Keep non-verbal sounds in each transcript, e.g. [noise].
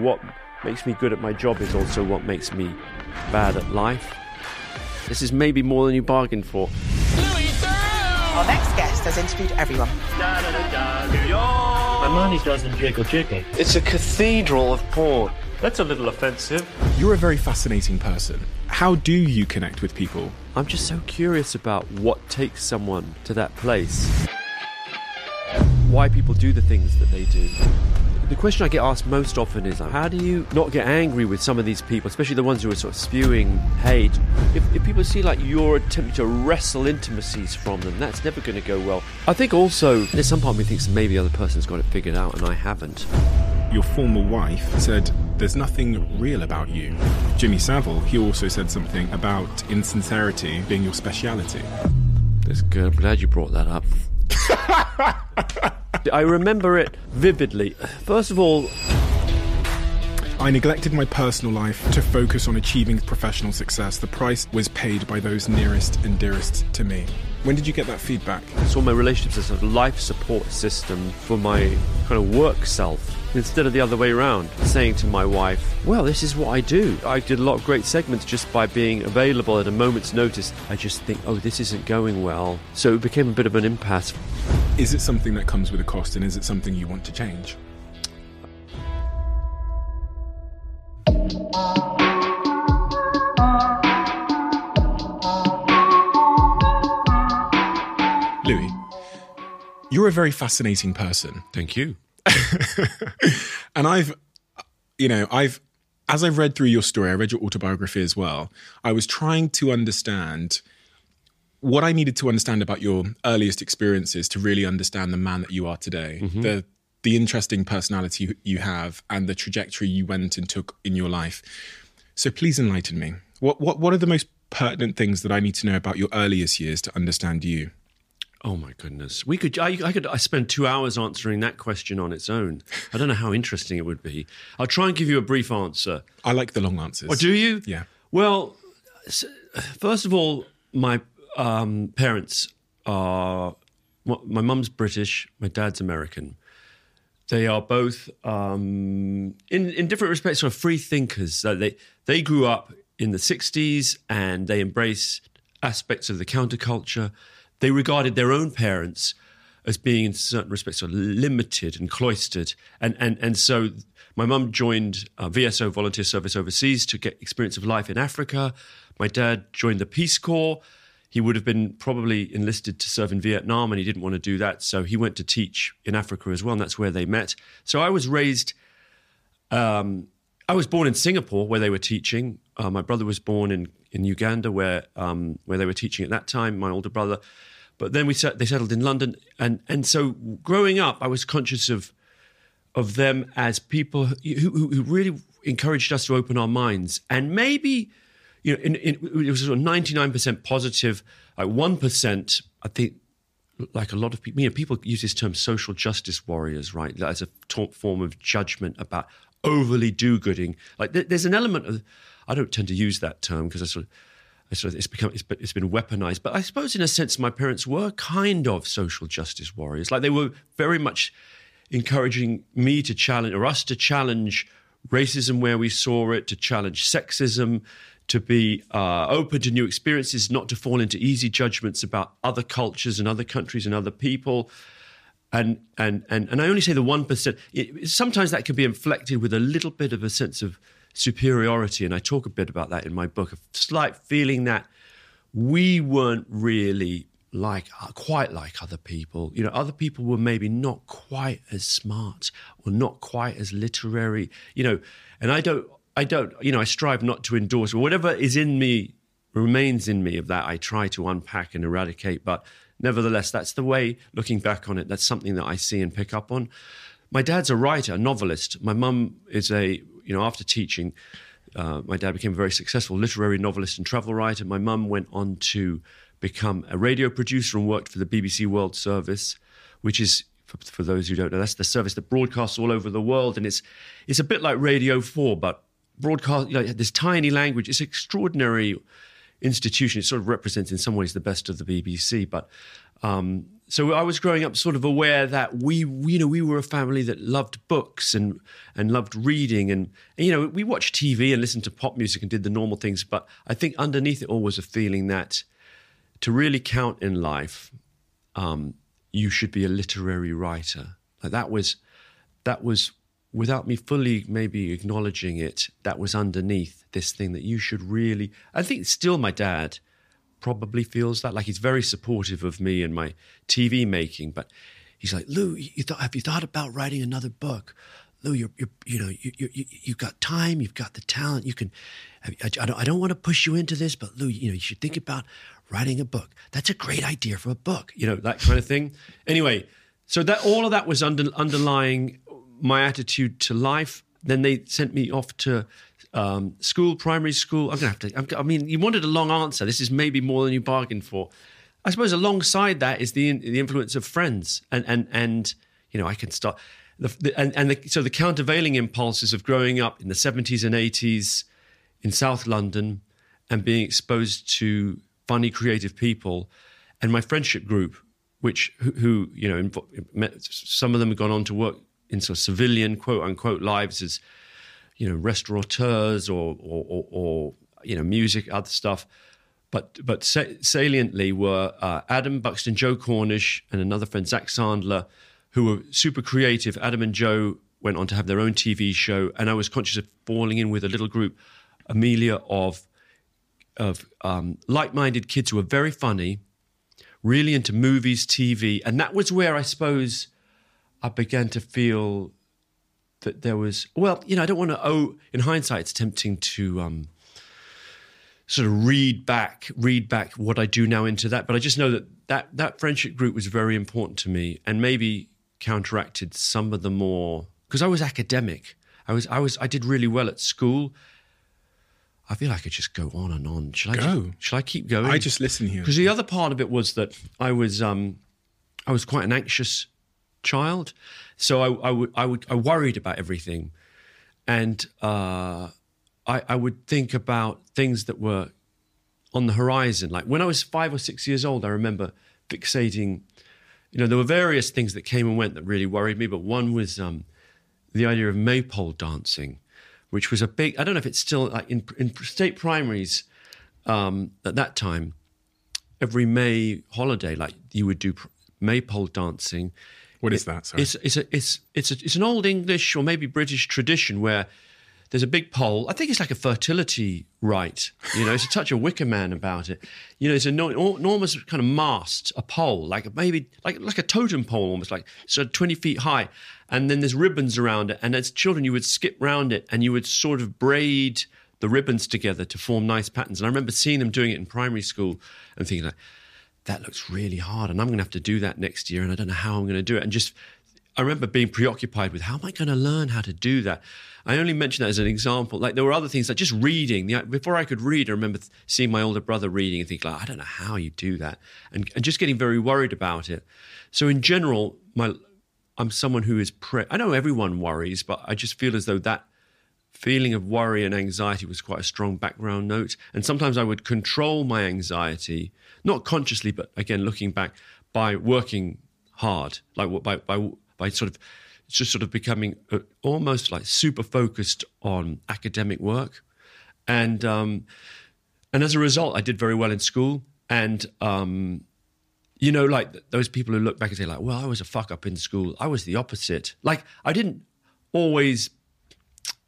What makes me good at my job is also what makes me bad at life. This is maybe more than you bargained for. Our next guest has interviewed everyone. My money doesn't jiggle jiggle. It's a cathedral of porn. That's a little offensive. You're a very fascinating person. How do you connect with people? I'm just so curious about what takes someone to that place. Why people do the things that they do. The question I get asked most often is how do you not get angry with some of these people, especially the ones who are sort of spewing hate? If, if people see like you're attempting to wrestle intimacies from them, that's never going to go well. I think also there's some part of me thinks maybe the other person's got it figured out and I haven't. Your former wife said there's nothing real about you. Jimmy Savile, he also said something about insincerity being your speciality. That's good. I'm glad you brought that up. [laughs] I remember it vividly. First of all, I neglected my personal life to focus on achieving professional success. The price was paid by those nearest and dearest to me. When did you get that feedback? I saw my relationships as a life support system for my kind of work self instead of the other way around. Saying to my wife, Well, this is what I do. I did a lot of great segments just by being available at a moment's notice. I just think, Oh, this isn't going well. So it became a bit of an impasse. Is it something that comes with a cost and is it something you want to change? Louis, you're a very fascinating person. Thank you. [laughs] and I've, you know, I've, as I've read through your story, I read your autobiography as well. I was trying to understand what I needed to understand about your earliest experiences to really understand the man that you are today, mm-hmm. the the interesting personality you have, and the trajectory you went and took in your life. So please enlighten me. What what what are the most pertinent things that I need to know about your earliest years to understand you? Oh my goodness, we could. I, I could. I spend two hours answering that question on its own. I don't know how interesting it would be. I'll try and give you a brief answer. I like the long answers. Or oh, do you? Yeah. Well, first of all, my um, parents are. My mum's British. My dad's American. They are both, um, in in different respects, sort of free thinkers. they they grew up in the '60s and they embrace aspects of the counterculture they regarded their own parents as being, in certain respects, sort of limited and cloistered. And, and, and so my mum joined uh, VSO volunteer service overseas to get experience of life in Africa. My dad joined the Peace Corps. He would have been probably enlisted to serve in Vietnam, and he didn't want to do that. So he went to teach in Africa as well, and that's where they met. So I was raised. Um, I was born in Singapore, where they were teaching. Uh, my brother was born in in Uganda, where um, where they were teaching at that time. My older brother, but then we set, they settled in London, and and so growing up, I was conscious of of them as people who, who, who really encouraged us to open our minds, and maybe you know, in, in, it was sort of ninety nine percent positive, like one percent, I think. Like a lot of people, you know, people use this term "social justice warriors," right, as a form of judgment about overly do-gooding. Like, there's an element of, I don't tend to use that term because I sort of it's become it's, been weaponized. But I suppose, in a sense, my parents were kind of social justice warriors. Like they were very much encouraging me to challenge, or us to challenge racism where we saw it, to challenge sexism, to be uh, open to new experiences, not to fall into easy judgments about other cultures and other countries and other people. And and and and I only say the one percent. Sometimes that can be inflected with a little bit of a sense of superiority. And I talk a bit about that in my book, a slight feeling that we weren't really like quite like other people. You know, other people were maybe not quite as smart or not quite as literary. You know, and I don't, I don't, you know, I strive not to endorse whatever is in me remains in me of that. I try to unpack and eradicate, but nevertheless, that's the way. Looking back on it, that's something that I see and pick up on. My dad's a writer, a novelist. My mum is a you know, after teaching, uh, my dad became a very successful literary novelist and travel writer. My mum went on to become a radio producer and worked for the BBC World Service, which is for, for, those who don't know, that's the service that broadcasts all over the world, and it's it's a bit like Radio Four, but broadcast you know, this tiny language. It's an extraordinary institution. It sort of represents, in some ways, the best of the BBC. But um, so I was growing up sort of aware that we, you know, we were a family that loved books and and loved reading, and, and you know, we watched TV and listened to pop music and did the normal things. But I think underneath it all was a feeling that to really count in life, um, you should be a literary writer. Like that was that was without me fully maybe acknowledging it. That was underneath this thing that you should really. I think still my dad probably feels that. Like he's very supportive of me and my TV making, but he's like, Lou, you thought, have you thought about writing another book? Lou, you're, you're you know, you, you, you've got time, you've got the talent, you can, I, I, don't, I don't want to push you into this, but Lou, you know, you should think about writing a book. That's a great idea for a book, you know, that kind of thing. Anyway, so that all of that was under, underlying my attitude to life. Then they sent me off to um, school, primary school. I'm gonna have to. I mean, you wanted a long answer. This is maybe more than you bargained for. I suppose alongside that is the the influence of friends, and and and you know, I can start. The, the, and and the, so the countervailing impulses of growing up in the 70s and 80s in South London and being exposed to funny, creative people, and my friendship group, which who, who you know, some of them have gone on to work in sort of civilian quote unquote lives as you know restaurateurs or or, or, or you know music, other stuff. But but saliently were uh, Adam Buxton, Joe Cornish, and another friend Zach Sandler, who were super creative. Adam and Joe went on to have their own TV show, and I was conscious of falling in with a little group, Amelia, of of um, like-minded kids who were very funny, really into movies, TV, and that was where I suppose I began to feel that there was well, you know, I don't want to oh in hindsight it's tempting to um, sort of read back read back what I do now into that, but I just know that that that friendship group was very important to me and maybe counteracted some of the more because I was academic. I was I was I did really well at school. I feel like I could just go on and on. Should I go? Just, should I keep going? I just listen here because the other part of it was that I was um, I was quite an anxious child, so I, I would I would I worried about everything, and uh, I, I would think about things that were on the horizon. Like when I was five or six years old, I remember fixating. You know, there were various things that came and went that really worried me, but one was um, the idea of maypole dancing, which was a big. I don't know if it's still like in, in state primaries um, at that time. Every May holiday, like you would do maypole dancing, what is that? Sorry. It's it's a, it's it's a, it's an old English or maybe British tradition where there's a big pole. I think it's like a fertility rite. You know, it's a touch of Wicker Man about it. You know, it's an enormous kind of mast, a pole, like maybe like like a totem pole, almost like so twenty feet high, and then there's ribbons around it. And as children, you would skip round it and you would sort of braid the ribbons together to form nice patterns. And I remember seeing them doing it in primary school and thinking like that looks really hard and I'm going to have to do that next year and I don't know how I'm going to do it. And just, I remember being preoccupied with how am I going to learn how to do that? I only mention that as an example. Like there were other things like just reading. Before I could read, I remember seeing my older brother reading and thinking, like, I don't know how you do that. And, and just getting very worried about it. So in general, my, I'm someone who is, pre- I know everyone worries, but I just feel as though that feeling of worry and anxiety was quite a strong background note. And sometimes I would control my anxiety, not consciously, but again, looking back, by working hard, like by, by, by sort of just sort of becoming uh, almost like super focused on academic work. And, um, and as a result, I did very well in school. And, um, you know, like those people who look back and say, like, well, I was a fuck up in school. I was the opposite. Like, I didn't always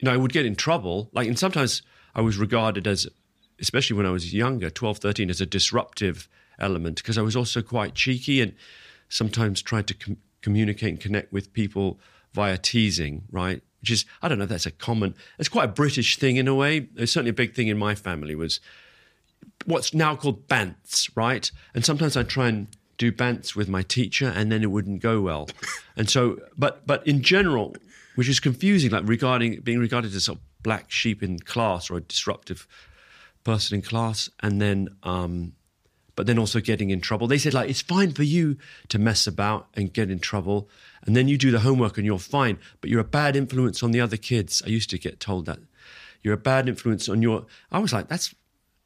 you know, I would get in trouble. Like, and sometimes I was regarded as, especially when I was younger, 12, 13, as a disruptive element because I was also quite cheeky and sometimes tried to com- communicate and connect with people via teasing, right? Which is, I don't know if that's a common, it's quite a British thing in a way. It's certainly a big thing in my family was what's now called bants, right? And sometimes I try and do bants with my teacher and then it wouldn't go well. [laughs] And so, but, but in general, which is confusing, like regarding being regarded as a black sheep in class or a disruptive person in class, and then, um, but then also getting in trouble. They said like it's fine for you to mess about and get in trouble, and then you do the homework and you're fine, but you're a bad influence on the other kids. I used to get told that you're a bad influence on your. I was like, that's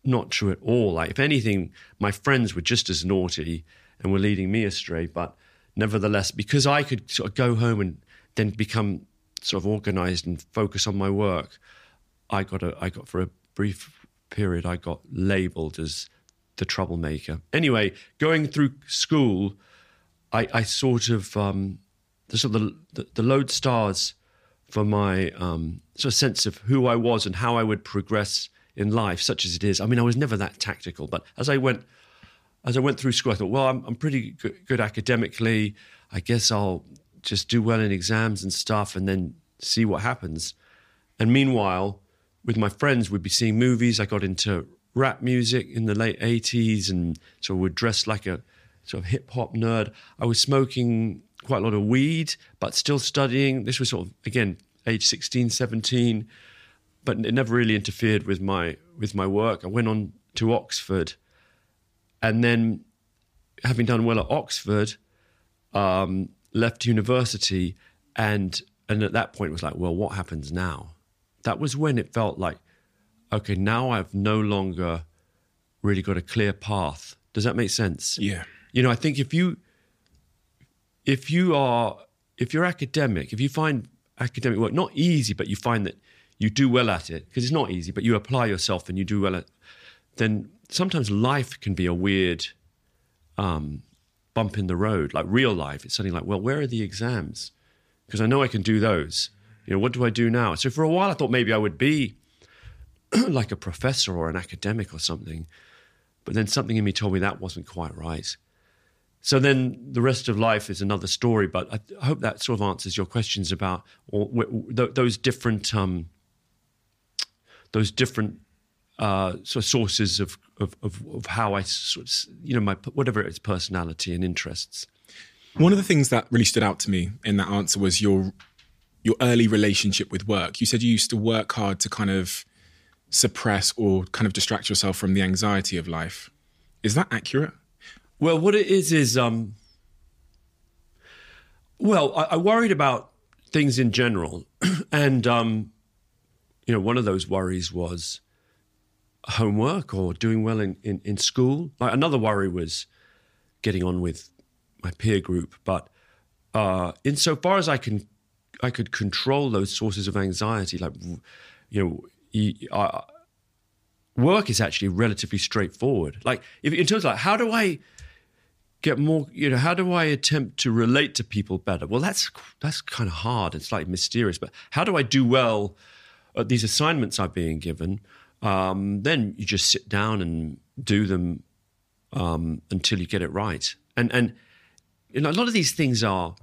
not true at all. Like if anything, my friends were just as naughty and were leading me astray. But nevertheless, because I could sort of go home and then become sort of organized and focus on my work, I got a, I got for a brief period, I got labeled as the troublemaker. Anyway, going through school, I, I sort of um, the sort of the, the, lodestars for my um, sort of sense of who I was and how I would progress in life, such as it is. I mean, I was never that tactical, but as I went as I went through school, I thought, well, I'm, I'm pretty good, good academically. I guess I'll just do well in exams and stuff, and then see what happens. And meanwhile, with my friends, we'd be seeing movies. I got into rap music in the late 80s and so would dress like a sort of hip hop nerd. I was smoking quite a lot of weed, but still studying. This was sort of, again, age 16, 17, but it never really interfered with my, with my work. I went on to Oxford and then having done well at Oxford, um, left university and and at that point was like, well, what happens now? That was when it felt like, okay, now I've no longer really got a clear path. Does that make sense? Yeah. You know, I think if you if you are if you're academic, if you find academic work not easy, but you find that you do well at it because it's not easy, but you apply yourself and you do well at, then sometimes life can be a weird um, bump in the road, like real life. It's something like, well, where are the exams? Because I know I can do those. You know, what do I do now? So for a while, I thought maybe I would be [clears throat] like a professor or an academic or something. But then something in me told me that wasn't quite right. So then the rest of life is another story. But I hope that sort of answers your questions about or, those different um, those different uh, sort of sources of, of, of, of, how I sort of, you know, my whatever it's personality and interests. One of the things that really stood out to me in that answer was your your early relationship with work. You said you used to work hard to kind of suppress or kind of distract yourself from the anxiety of life. Is that accurate? Well, what it is is, um, well, I, I worried about things in general, [clears throat] and um, you know, one of those worries was homework or doing well in, in, in school. Like another worry was getting on with my peer group. But uh, insofar as I can, I could control those sources of anxiety. Like, you know, uh, work is actually relatively straightforward. Like, if, in terms of like, how do I get more? You know, how do I attempt to relate to people better? Well, that's that's kind of hard. It's like mysterious. But how do I do well at these assignments I'm being given? um, then you just sit down and do them um, until you get it right. And and you know, a lot of these things are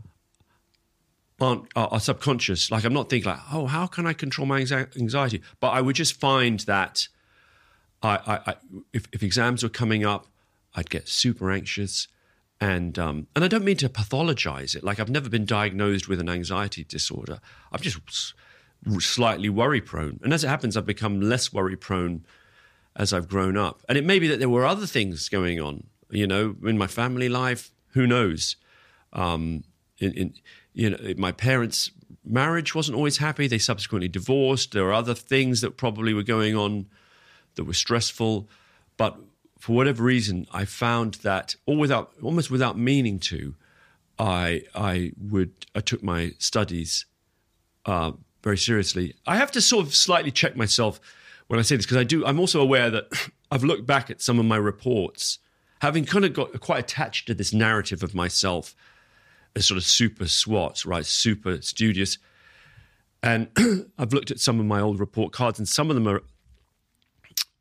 aren't are, are, subconscious. Like I'm not thinking like, oh, how can I control my anxiety? But I would just find that I, I, I if, if, exams were coming up, I'd get super anxious. And um, and I don't mean to pathologize it. Like I've never been diagnosed with an anxiety disorder. I'm just slightly worry prone. And as it happens, I've become less worry prone as I've grown up. And it may be that there were other things going on, you know, in my family life. Who knows? Um, in, in you know, my parents' marriage wasn't always happy. They subsequently divorced. There were other things that probably were going on that were stressful. But for whatever reason, I found that, all without, almost without meaning to, I I would I took my studies uh, very seriously. I have to sort of slightly check myself when I say this because I do. I'm also aware that [clears throat] I've looked back at some of my reports, having kind of got quite attached to this narrative of myself as sort of super swat, right? Super studious. And [clears throat] I've looked at some of my old report cards, and some of them are,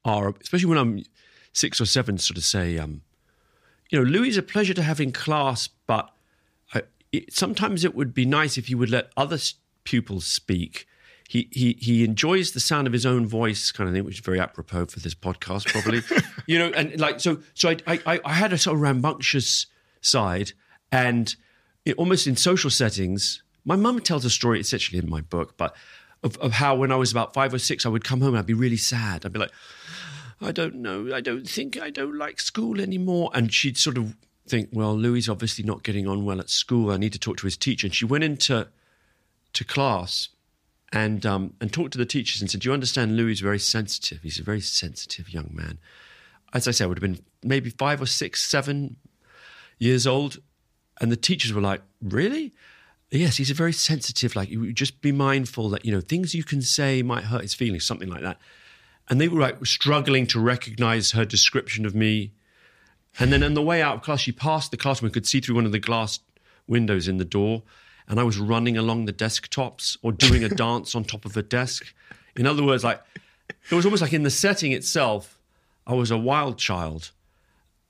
are especially when I'm six or seven, sort of say, um, you know, Louis is a pleasure to have in class, but I, it, sometimes it would be nice if you would let other pupils speak. He, he he enjoys the sound of his own voice, kind of thing, which is very apropos for this podcast, probably. [laughs] you know, and like so, so I, I I had a sort of rambunctious side, and it, almost in social settings. My mum tells a story. It's actually in my book, but of, of how when I was about five or six, I would come home and I'd be really sad. I'd be like, I don't know, I don't think I don't like school anymore, and she'd sort of think, well, Louis obviously not getting on well at school. I need to talk to his teacher. And she went into to class and um, and talked to the teachers and said, "Do "You understand, Louis is very sensitive. He's a very sensitive young man." As I say, I would have been maybe five or six, seven years old, and the teachers were like, "Really?" Yes, he's a very sensitive. Like, you just be mindful that you know things you can say might hurt his feelings, something like that. And they were like struggling to recognize her description of me. And then on the way out of class, she passed the classroom. We could see through one of the glass windows in the door, and I was running along the desktops or doing a [laughs] dance on top of a desk. In other words, like it was almost like in the setting itself, I was a wild child,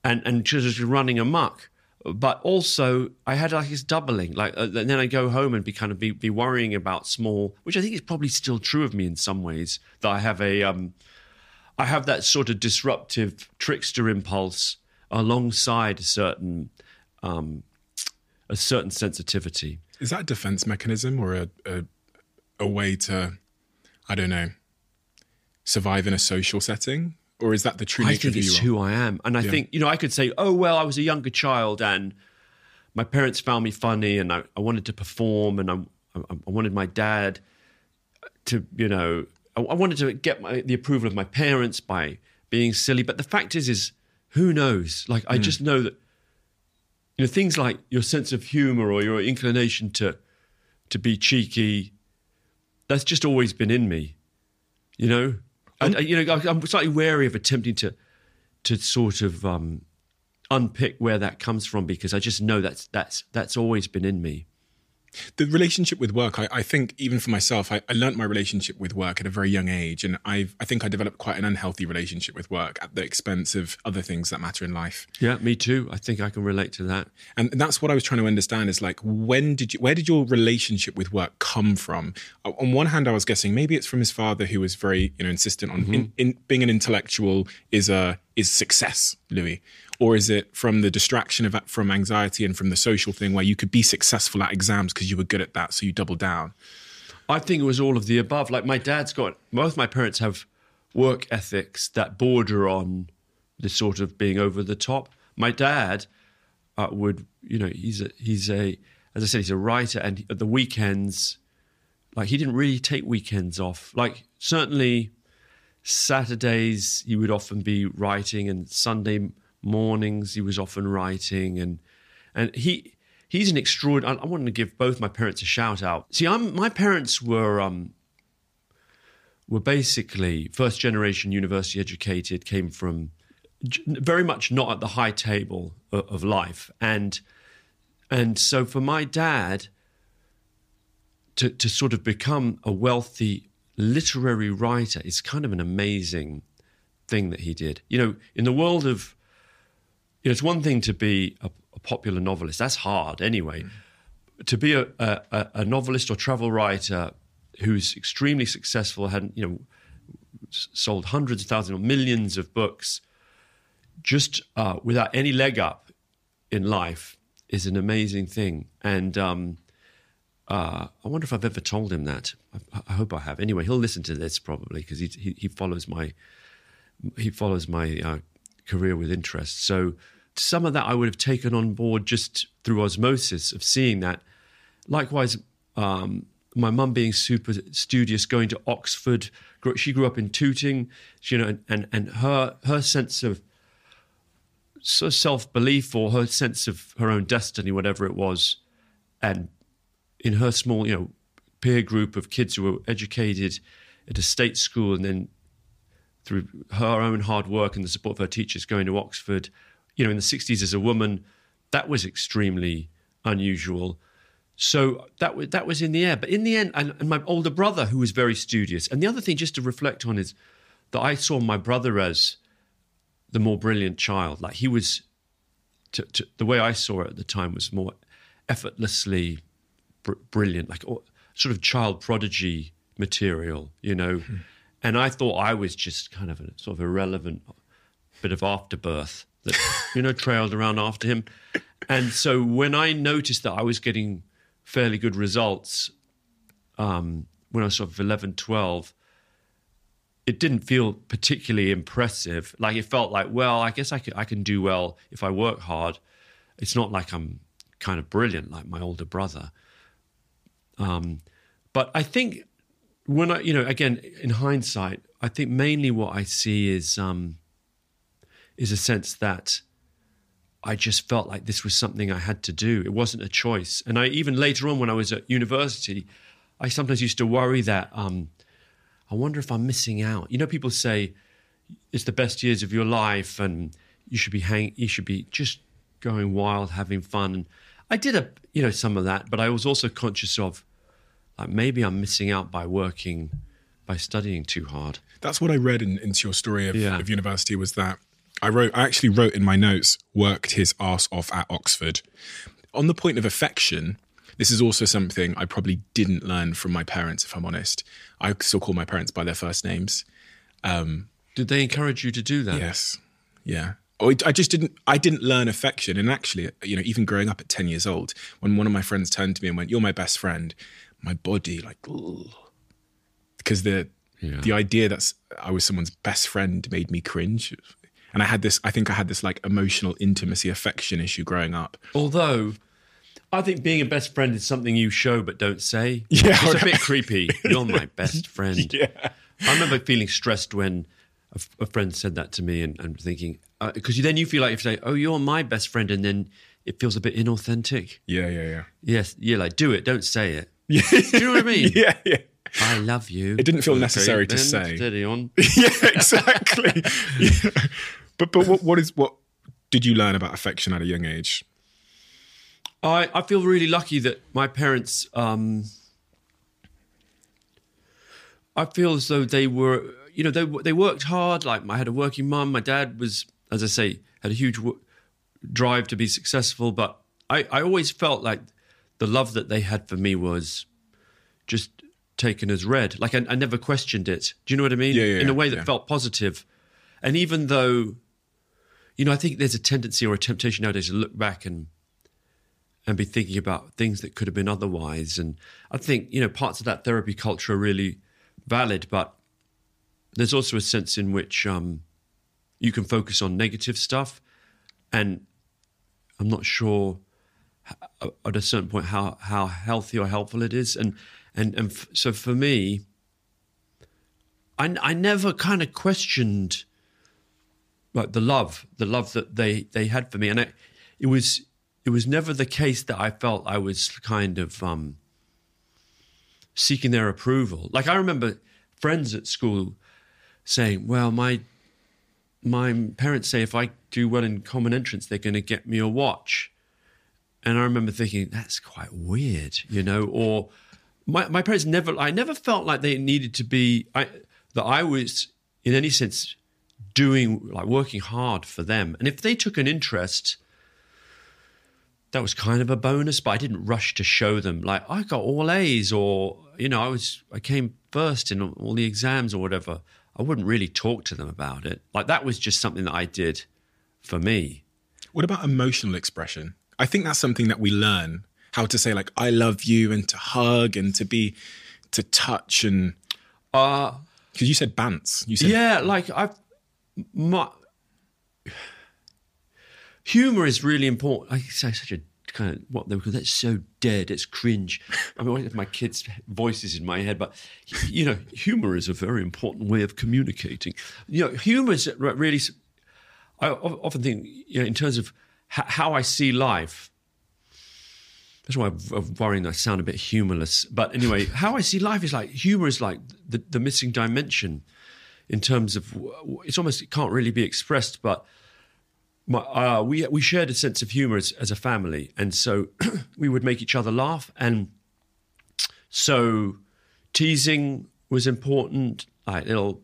and and just running amok but also I had like this doubling. Like, uh, and then I go home and be kind of be, be worrying about small, which I think is probably still true of me in some ways. That I have a, um, I have that sort of disruptive trickster impulse alongside a certain, um, a certain sensitivity. Is that a defense mechanism or a, a a way to, I don't know, survive in a social setting? Or is that the true I nature think it's who I am, and I Yeah. think you know I could say, oh well, I was a younger child and my parents found me funny, and I, I wanted to perform, and I, I, I wanted my dad to you know I, I wanted to get my, the approval of my parents by being silly. But the fact is, is who knows? Like I hmm. just know that you know things like your sense of humor or your inclination to to be cheeky. That's just always been in me, you know. Uh, you know, I- I'm slightly wary of attempting to to sort of um, unpick where that comes from because I just know that's that's that's always been in me. The relationship with work, I, I think even for myself, I, I learned my relationship with work at a very young age, and I've I think I developed quite an unhealthy relationship with work at the expense of other things that matter in life. Yeah, me too. I think I can relate to that. And that's what I was trying to understand is like when did you where did your relationship with work come from? On one hand, I was guessing maybe it's from his father who was very you know insistent on mm-hmm. in, in, being an intellectual is a is success, Louis, or is it from the distraction of from anxiety and from the social thing where you could be successful at exams because you were good at that, so you double down. I think it was all of the above. Like my dad's got both my parents have work ethics that border on the sort of being over the top. My dad uh, would, you know, he's a he's a as I said, he's a writer, and at the weekends, like he didn't really take weekends off. Like certainly Saturdays he would often be writing, and Sunday mornings he was often writing, and and he he's an extraordinary. I, I wanted to give both my parents a shout out. See, I'm my parents were um were basically first generation university educated, came from very much not at the high table of, of life, and and so for my dad to to sort of become a wealthy literary writer is kind of an amazing thing that he did. You know, in the world of you know, it's one thing to be a, a popular novelist. That's hard anyway. To be a, a, a novelist or travel writer who's extremely successful, had you know, sold hundreds of thousands or millions of books, just uh, without any leg up in life, is an amazing thing. And um, uh, I wonder if I've ever told him that. I, I hope I have. Anyway, he'll listen to this probably because he, he he follows my he follows my uh, career with interest. So some of that I would have taken on board just through osmosis of seeing that. Likewise, um, my mum being super studious, going to Oxford. She grew up in Tooting, you know, and and, and her her sense of sort of self belief or her sense of her own destiny, whatever it was, and in her small, you know, peer group of kids who were educated at a state school and then through her own hard work and the support of her teachers going to Oxford, you know, in the 60s as a woman, that was extremely unusual. So that was, that was in the air. But in the end, and, and my older brother, who was very studious. And the other thing just to reflect on is that I saw my brother as the more brilliant child. Like he was, to, to, the way I saw it at the time was more effortlessly br- brilliant, like or, sort of child prodigy material, you know. Hmm. And I thought I was just kind of a sort of irrelevant bit of afterbirth that, you know, trailed around after him. And so when I noticed that I was getting fairly good results um, when I was sort of 11, 12, it didn't feel particularly impressive. Like it felt like, well, I guess I can, I can do well if I work hard. It's not like I'm kind of brilliant like my older brother. Um, but I think when I, you know, again, in hindsight, I think mainly what I see is um, is a sense that I just felt like this was something I had to do. It wasn't a choice. And I even later on when I was at university, I sometimes used to worry that um, I wonder if I'm missing out. You know, people say it's the best years of your life and you should be hang you should be just going wild, having fun. And I did a you know some of that, but I was also conscious of like maybe I'm missing out by working by studying too hard. That's what I read in, into your story of, Yeah. of university was that I wrote, I actually wrote in my notes, worked his ass off at Oxford. On the point of affection, this is also something I probably didn't learn from my parents, if I'm honest. I still call my parents by their first names. Um, Did they encourage you to do that? Yes. Yeah. Oh, I just didn't. I didn't learn affection, and actually, you know, even growing up at ten years old, when one of my friends turned to me and went, "You're my best friend," my body like, because the Yeah. the idea that I was someone's best friend made me cringe, and I had this. I think I had this like emotional intimacy, affection issue growing up. Although I think being a best friend is something you show but don't say. [laughs] Yeah, it's a bit creepy. You're my [laughs] best friend. Yeah. I remember feeling stressed when a, f- a friend said that to me and, and thinking uh, because then you feel like if you say, "Oh, you're my best friend," and then it feels a bit inauthentic. Yeah, yeah, yeah. Yes, yeah, like do it, don't say it. [laughs] do you know what I mean? Yeah, yeah. I love you. It didn't feel necessary to say. Steady on. [laughs] yeah, exactly. [laughs] Yeah. But but what what is what did you learn about affection at a young age? I, I feel really lucky that my parents. Um, I feel as though they were, you know, they they worked hard. Like I had a working mum. My dad was, as I say, had a huge w- drive to be successful. But I, I always felt like the love that they had for me was just taken as read. Like I, I never questioned it. Do you know what I mean? Yeah, yeah, In a way that yeah. felt positive. And even though, you know, I think there's a tendency or a temptation nowadays to look back and and be thinking about things that could have been otherwise. And I think, you know, parts of that therapy culture are really valid, but there's also a sense in which um, you can focus on negative stuff. And I'm not sure at a certain point how, how healthy or helpful it is. And, and, and f- so for me, I, I never kind of questioned like the love, the love that they, they had for me. And it, it was, it was never the case that I felt I was kind of um, seeking their approval. Like I remember friends at school saying, "Well, my my parents say if I do well in common entrance, they're going to get me a watch." And I remember thinking, "That's quite weird," you know. Or my my parents never. I never felt like they needed to be. I that I was in any sense doing like working hard for them, and if they took an interest that was kind of a bonus, but I didn't rush to show them like I got all A's or you know I was I came first in all the exams or whatever. I wouldn't really talk to them about it. Like that was just something that I did for me. What about emotional expression? I think that's something that we learn how to say like I love you and to hug and to be to touch and Uh because you said bants. You said yeah, like I've my humor is really important. I say such a kind of what they would call that's so dead. It's cringe. I mean, I have my kids' voices in my head, but you know, humor is a very important way of communicating. You know, humor is really. I often think, you know, in terms of how I see life. That's why I'm worrying I sound a bit humorless. But anyway, how I see life is like humor is like the, the missing dimension in terms of it's almost it can't really be expressed, but my, uh, we we shared a sense of humor as, as a family, and so [clears throat] we would make each other laugh, and so teasing was important, like little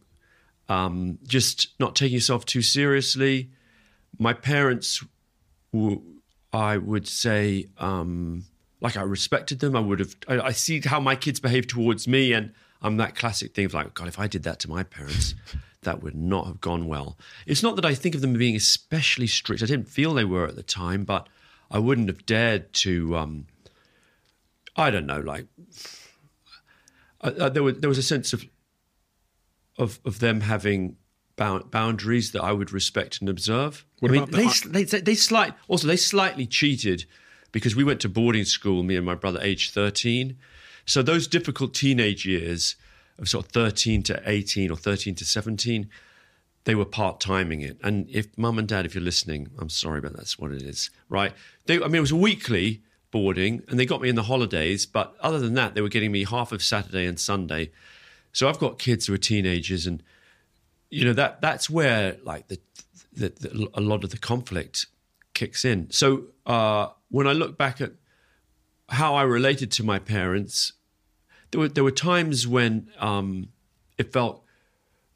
um, just not taking yourself too seriously. My parents, w- I would say, um, like I respected them. I would have. I, I see how my kids behave towards me, and I'm that classic thing of like, God, if I did that to my parents, [laughs] that would not have gone well. It's not that I think of them being especially strict. I didn't feel they were at the time, but I wouldn't have dared to. Um, I don't know, like there was there was a sense of of of them having boundaries that I would respect and observe. What I mean, about the- they, they they they slight also they slightly cheated because we went to boarding school, me and my brother, age thirteen. So those difficult teenage years of sort of thirteen to eighteen or thirteen to seventeen, they were part timing it. And if mum and dad, if you're listening, I'm sorry, but that's what it is, right? They, I mean, it was weekly boarding, and they got me in the holidays. But other than that, they were getting me half of Saturday and Sunday. So I've got kids who are teenagers, and you know that that's where like the, the, the a lot of the conflict kicks in. So uh, when I look back at how I related to my parents, there were there were times when um, it felt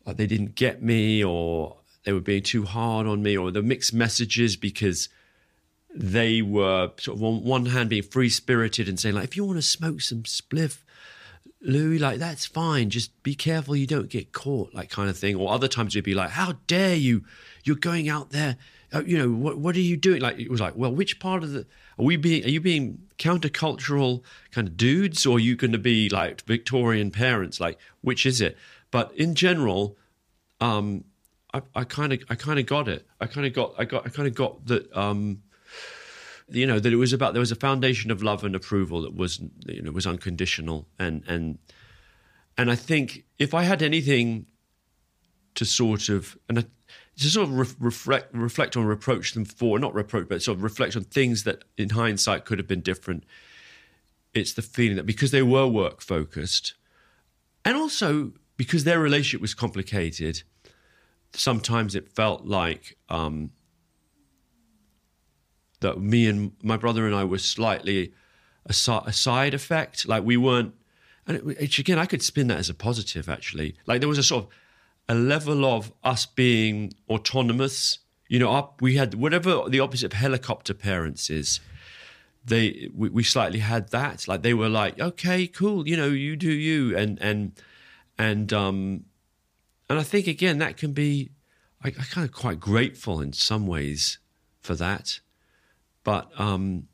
like they didn't get me, or they were being too hard on me, or the mixed messages because they were sort of on one hand being free spirited and saying like, if you want to smoke some spliff, Louis, like that's fine. Just be careful you don't get caught, like kind of thing. Or other times you'd be like, how dare you? You're going out there. Uh, you know what? What are you doing? Like it was like, well, which part of the are we being? Are you being countercultural kind of dudes, or are you going to be like Victorian parents? Like which is it? But in general, um, I kind of I kind of got it. I kind of got I got I kind of got that. Um, you know that it was about there was a foundation of love and approval that was you know was unconditional. And and and I think if I had anything to sort of and I, to sort of re- reflect reflect on reproach them for not reproach but sort of reflect on things that in hindsight could have been different it's the feeling that because they were work focused and also because their relationship was complicated sometimes it felt like um, that me and my brother and I were slightly a, a side effect. Like we weren't, and it, again, I could spin that as a positive actually. Like there was a sort of a level of us being autonomous. You know, up we had whatever the opposite of helicopter parents is. They we, we slightly had that. Like they were like, okay, cool, you know, you do you, and and and um, and I think again that can be, I kind of quite grateful in some ways for that. But um,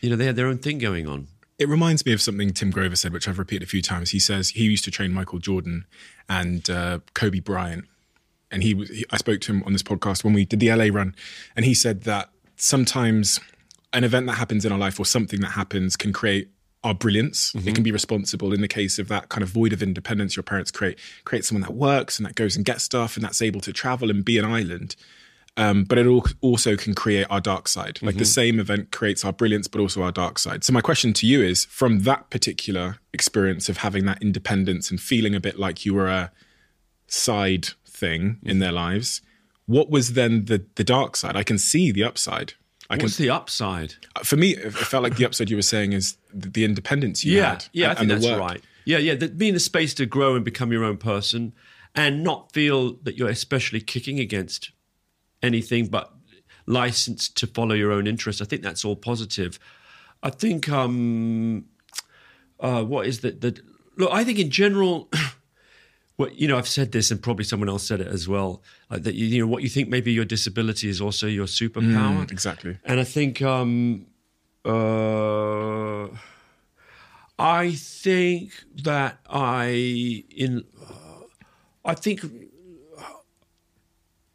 you know, they had their own thing going on. It reminds me of something Tim Grover said, which I've repeated a few times. He says he used to train Michael Jordan and uh, Kobe Bryant, and he, he I spoke to him on this podcast when we did the LA run, and he said that sometimes an event that happens in our life or something that happens can create our brilliance. Mm-hmm. It can be responsible in the case of that kind of void of independence your parents create. Create someone that works and that goes and gets stuff and that's able to travel and be an island. Um, but it also can create our dark side. Like mm-hmm. the same event creates our brilliance, but also our dark side. So, my question to you is from that particular experience of having that independence and feeling a bit like you were a side thing in their lives, what was then the, the dark side? I can see the upside. I What's can, the upside? Uh, for me, it felt like the upside you were saying is the, the independence you yeah, had. Yeah, I think that's work. right. Yeah, yeah. The, being the space to grow and become your own person and not feel that you're especially kicking against anything but licensed to follow your own interests. I think that's all positive. I think um, uh, what is that? The look, I think in general. [coughs] What you know, I've said this, and probably someone else said it as well. Like that, you, you know, what you think maybe your disability is also your superpower. Mm, exactly. And I think, um, uh, I think that I in, uh, I think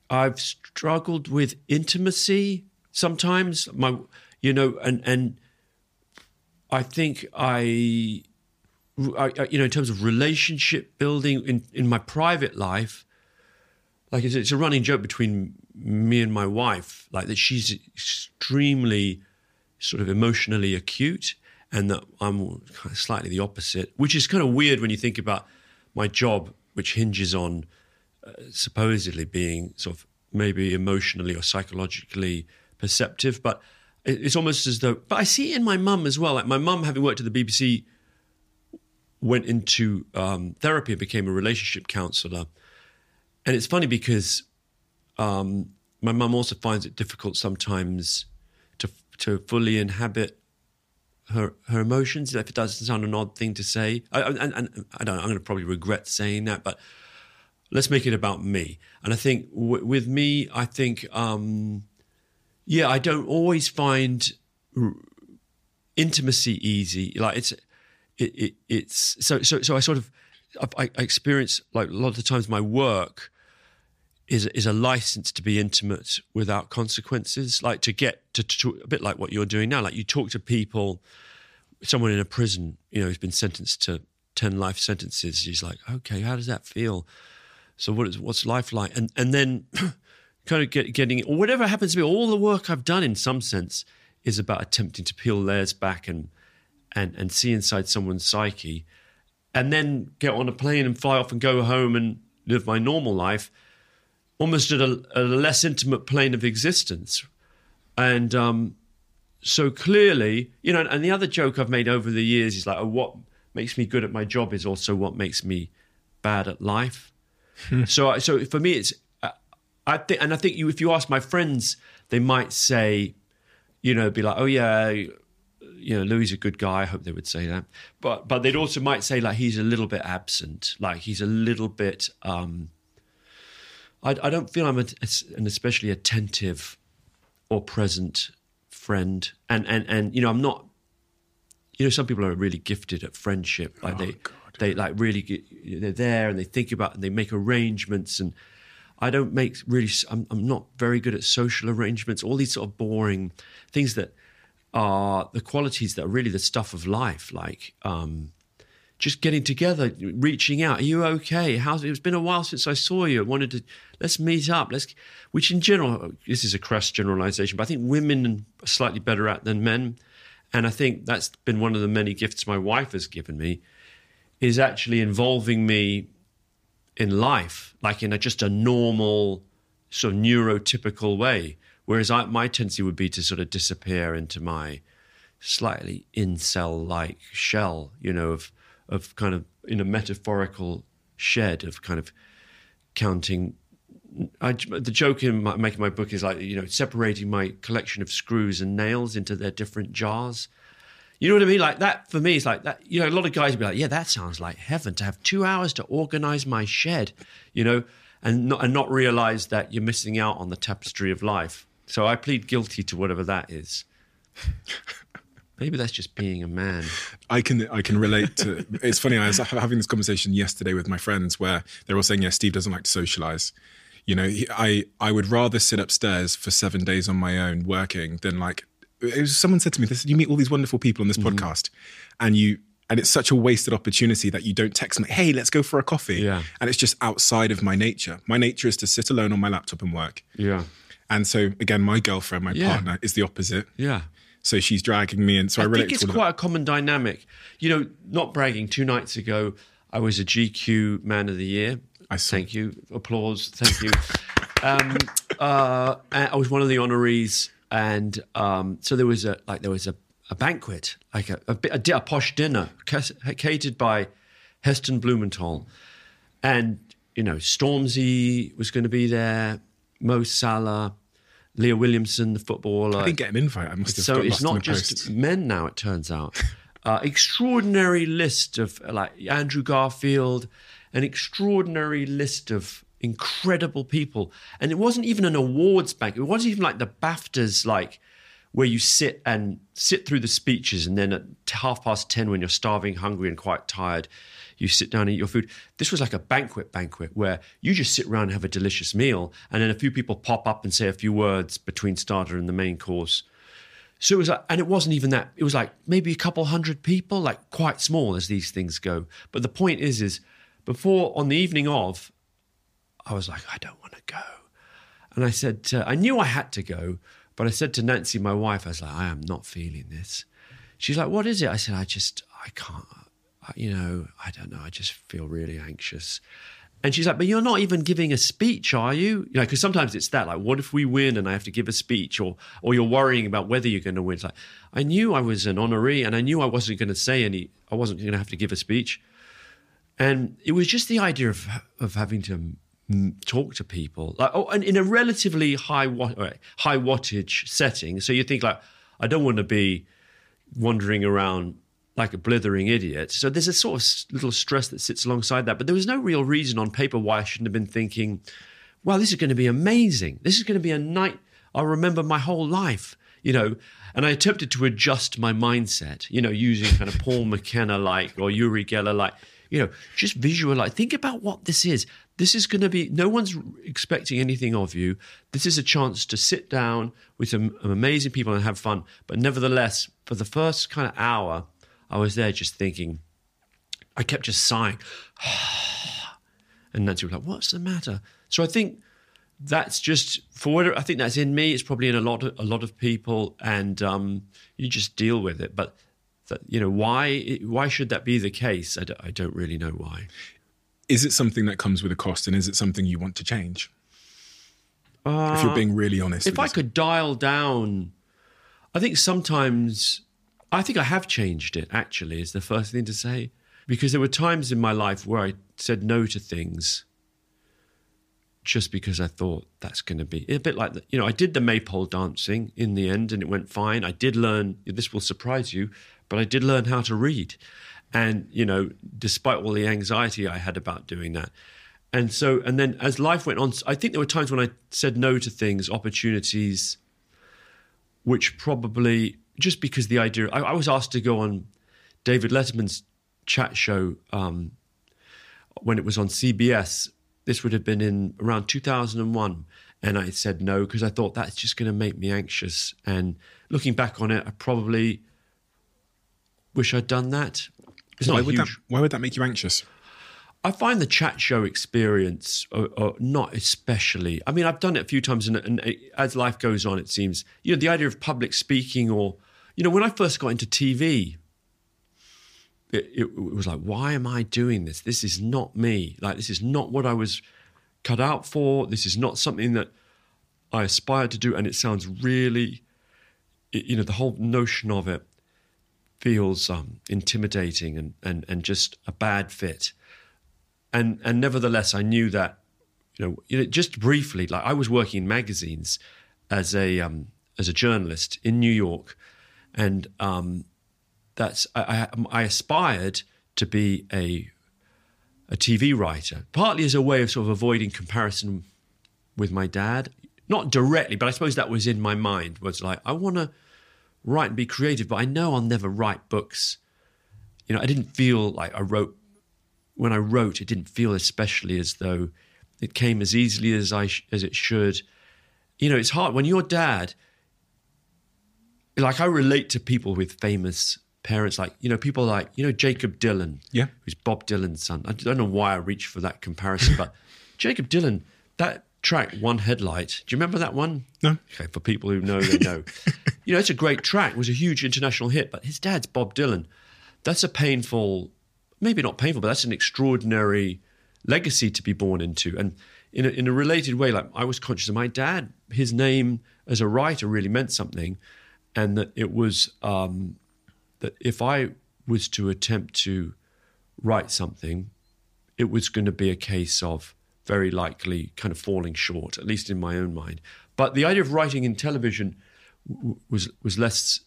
I've struggled with intimacy sometimes. My, you know, and and I think I, I, you know, in terms of relationship building in in my private life, like it's, it's a running joke between me and my wife, like that she's extremely sort of emotionally acute, and that I'm kind of slightly the opposite, which is kind of weird when you think about my job, which hinges on supposedly being sort of maybe emotionally or psychologically perceptive, but it's almost as though. But I see it in my mum as well. Like my mum, having worked at the BBC, went into um, therapy and became a relationship counselor. And it's funny because um, my mum also finds it difficult sometimes to to fully inhabit her her emotions. If it doesn't sound an odd thing to say, I, and, and I don't. know, I'm going to probably regret saying that, but let's make it about me. And I think w- with me, I think, um, yeah, I don't always find r- intimacy easy. Like it's, it, it, it's so so so. I sort of I, I experience like a lot of the times my work is is a license to be intimate without consequences. Like to get to, to a bit like what you're doing now. Like you talk to people, someone in a prison, you know, who's been sentenced to ten life sentences. He's like, okay, how does that feel? So what is what's life like? And and then [clears throat] kind of get, getting or whatever happens to be. All the work I've done, in some sense, is about attempting to peel layers back and and and see inside someone's psyche, and then get on a plane and fly off and go home and live my normal life, almost at a, a less intimate plane of existence. And um, so clearly, you know, and the other joke I've made over the years is like, oh, what makes me good at my job is also what makes me bad at life. So, so for me, it's uh, I think, and I think you, if you ask my friends, they might say, you know, be like, oh yeah, you know, Louis is a good guy. I hope they would say that, but but they'd also might say like he's a little bit absent, like he's a little bit. um I, I don't feel I'm a, an especially attentive or present friend, and and and you know, I'm not. You know, some people are really gifted at friendship, like they they like really get, they're there and they think about and they make arrangements and. I don't make really. I'm, I'm not very good at social arrangements. All these sort of boring things that are the qualities that are really the stuff of life, like um, just getting together, reaching out. Are you okay? How's it's been a while since I saw you. I wanted to let's meet up. Let's, which in general, this is a crass generalization, but I think women are slightly better at than men, and I think that's been one of the many gifts my wife has given me, is actually involving me in life, like in a, just a normal, sort of neurotypical way. Whereas I, my tendency would be to sort of disappear into my slightly incel-like shell, you know, of of kind of in a metaphorical shed of kind of counting. I, the joke in my, making my book is like you know separating my collection of screws and nails into their different jars. You know what I mean? Like that for me is like that. You know, a lot of guys would be like, "Yeah, that sounds like heaven to have two hours to organize my shed," you know, and not and not realize that you're missing out on the tapestry of life. So I plead guilty to whatever that is. [laughs] Maybe that's just being a man. I can I can relate to. it's funny. I was having this conversation yesterday with my friends where they're all saying, "Yeah, Steve doesn't like to socialize." You know, he, I I would rather sit upstairs for seven days on my own working than like. Was, someone said to me, "This you meet all these wonderful people on this mm-hmm. podcast, and you and it's such a wasted opportunity that you don't text them, hey, let's go for a coffee. Yeah. And it's just outside of my nature. My nature is to sit alone on my laptop and work. Yeah. And so again, my girlfriend, my yeah. partner, is the opposite. Yeah. So she's dragging me in. So I, I think it's quite a common dynamic. You know, not bragging. Two nights ago, I was a GQ Man of the Year. I saw. Thank you. Applause. Thank you. [laughs] um, uh, I was one of the honorees, and um, so there was a like there was a, a banquet, like a, a, a, a posh dinner catered by Heston Blumenthal, and you know Stormzy was going to be there, Mo Salah, Leah Williamson, the footballer. I didn't get an invite. I must have. So it's not just posts. men now. It turns out, [laughs] uh, extraordinary list of like Andrew Garfield, an extraordinary list of incredible people, and it wasn't even an awards bank. It wasn't even like the BAFTAs, like where you sit and sit through the speeches, and then at half past ten, when you're starving, hungry, and quite tired, you sit down and eat your food. This was like a banquet banquet where you just sit around and have a delicious meal, and then a few people pop up and say a few words between starter and the main course. So it was like, and it wasn't even that. It was like maybe a couple hundred people, like quite small as these things go. But the point is, is before on the evening of, I was like, I don't want to go, and I said, uh, I knew I had to go, but I said to Nancy, my wife, I was like, I am not feeling this. She's like, What is it? I said, I just, I can't you know, I don't know, I just feel really anxious. And she's like, but you're not even giving a speech, are you? You know, because sometimes it's that, like, what if we win and I have to give a speech, or or you're worrying about whether you're going to win. It's like, I knew I was an honoree, and I knew I wasn't going to say any, I wasn't going to have to give a speech, and it was just the idea of of having to talk to people, like, oh, and in a relatively high high wattage setting. So you think like, I don't want to be wandering around like a blithering idiot. So there's a sort of little stress that sits alongside that. But there was no real reason on paper why I shouldn't have been thinking, wow, this is going to be amazing. This is going to be a night I'll remember my whole life, you know. And I attempted to adjust my mindset, you know, using kind of Paul McKenna like or Uri Geller like, you know, just visualize, think about what this is. This is going to be, no one's expecting anything of you. This is a chance to sit down with some amazing people and have fun. But nevertheless, for the first kind of hour, I was there just thinking, I kept just sighing. [sighs] And Nancy was like, "What's the matter?" So I think that's just for what I think that's in me. It's probably in a lot of a lot of people, and um, you just deal with it. But that, you know, why why should that be the case? I don't, I don't really know why. Is it something that comes with a cost, and is it something you want to change? if you're being really honest, If I yourself. could dial down, I think sometimes I think I have changed it. Actually, is the first thing to say because there were times in my life where I said no to things just because I thought that's going to be a bit like the, you know I did the maypole dancing in the end and it went fine. I did learn this will surprise you, but I did learn how to read, and you know despite all the anxiety I had about doing that, and so and then as life went on, I think there were times when I said no to things, opportunities, which probably just because the idea I, I was asked to go on David Letterman's chat show um, when it was on CBS. This would have been in around 2001. And I said no because I thought that's just going to make me anxious. And looking back on it, I probably wish I'd done that. It's why not would huge. that why would that make you anxious? I find the chat show experience uh, uh, not especially. I mean, I've done it a few times, and, and uh, as life goes on, it seems you know the idea of public speaking, or you know, when I first got into TV, it, it, it was like, why am I doing this? This is not me. Like, this is not what I was cut out for. This is not something that I aspired to do, and it sounds really, you know, the whole notion of it feels um, intimidating and, and and just a bad fit and and nevertheless, I knew that you know, just briefly, like I was working in magazines as a um, as a journalist in New York, and um, that's I, I, I aspired to be a a TV writer, partly as a way of sort of avoiding comparison with my dad, not directly, but I suppose that was in my mind. Was like I want to write and be creative, but I know I'll never write books. You know, I didn't feel like I wrote when I wrote, it didn't feel especially as though it came as easily as I sh- as it should. You know, it's hard when your dad. Like I relate to people with famous parents, like you know, people like you know Jakob Dylan, Yeah. who's Bob Dylan's son. I don't know why I reached for that comparison, [laughs] but Jakob Dylan, that track, One Headlight. Do you remember that one? No. Okay, for people who know, they [laughs] know. you know, it's a great track. It was a huge international hit, but his dad's Bob Dylan. That's a painful, maybe not painful, but that's an extraordinary legacy to be born into. And in a, in a related way, like I was conscious of my dad, his name as a writer really meant something, and that it was um, that if I was to attempt to write something, it was going to be a case of very likely kind of falling short, at least in my own mind. But the idea of writing in television w- was was less.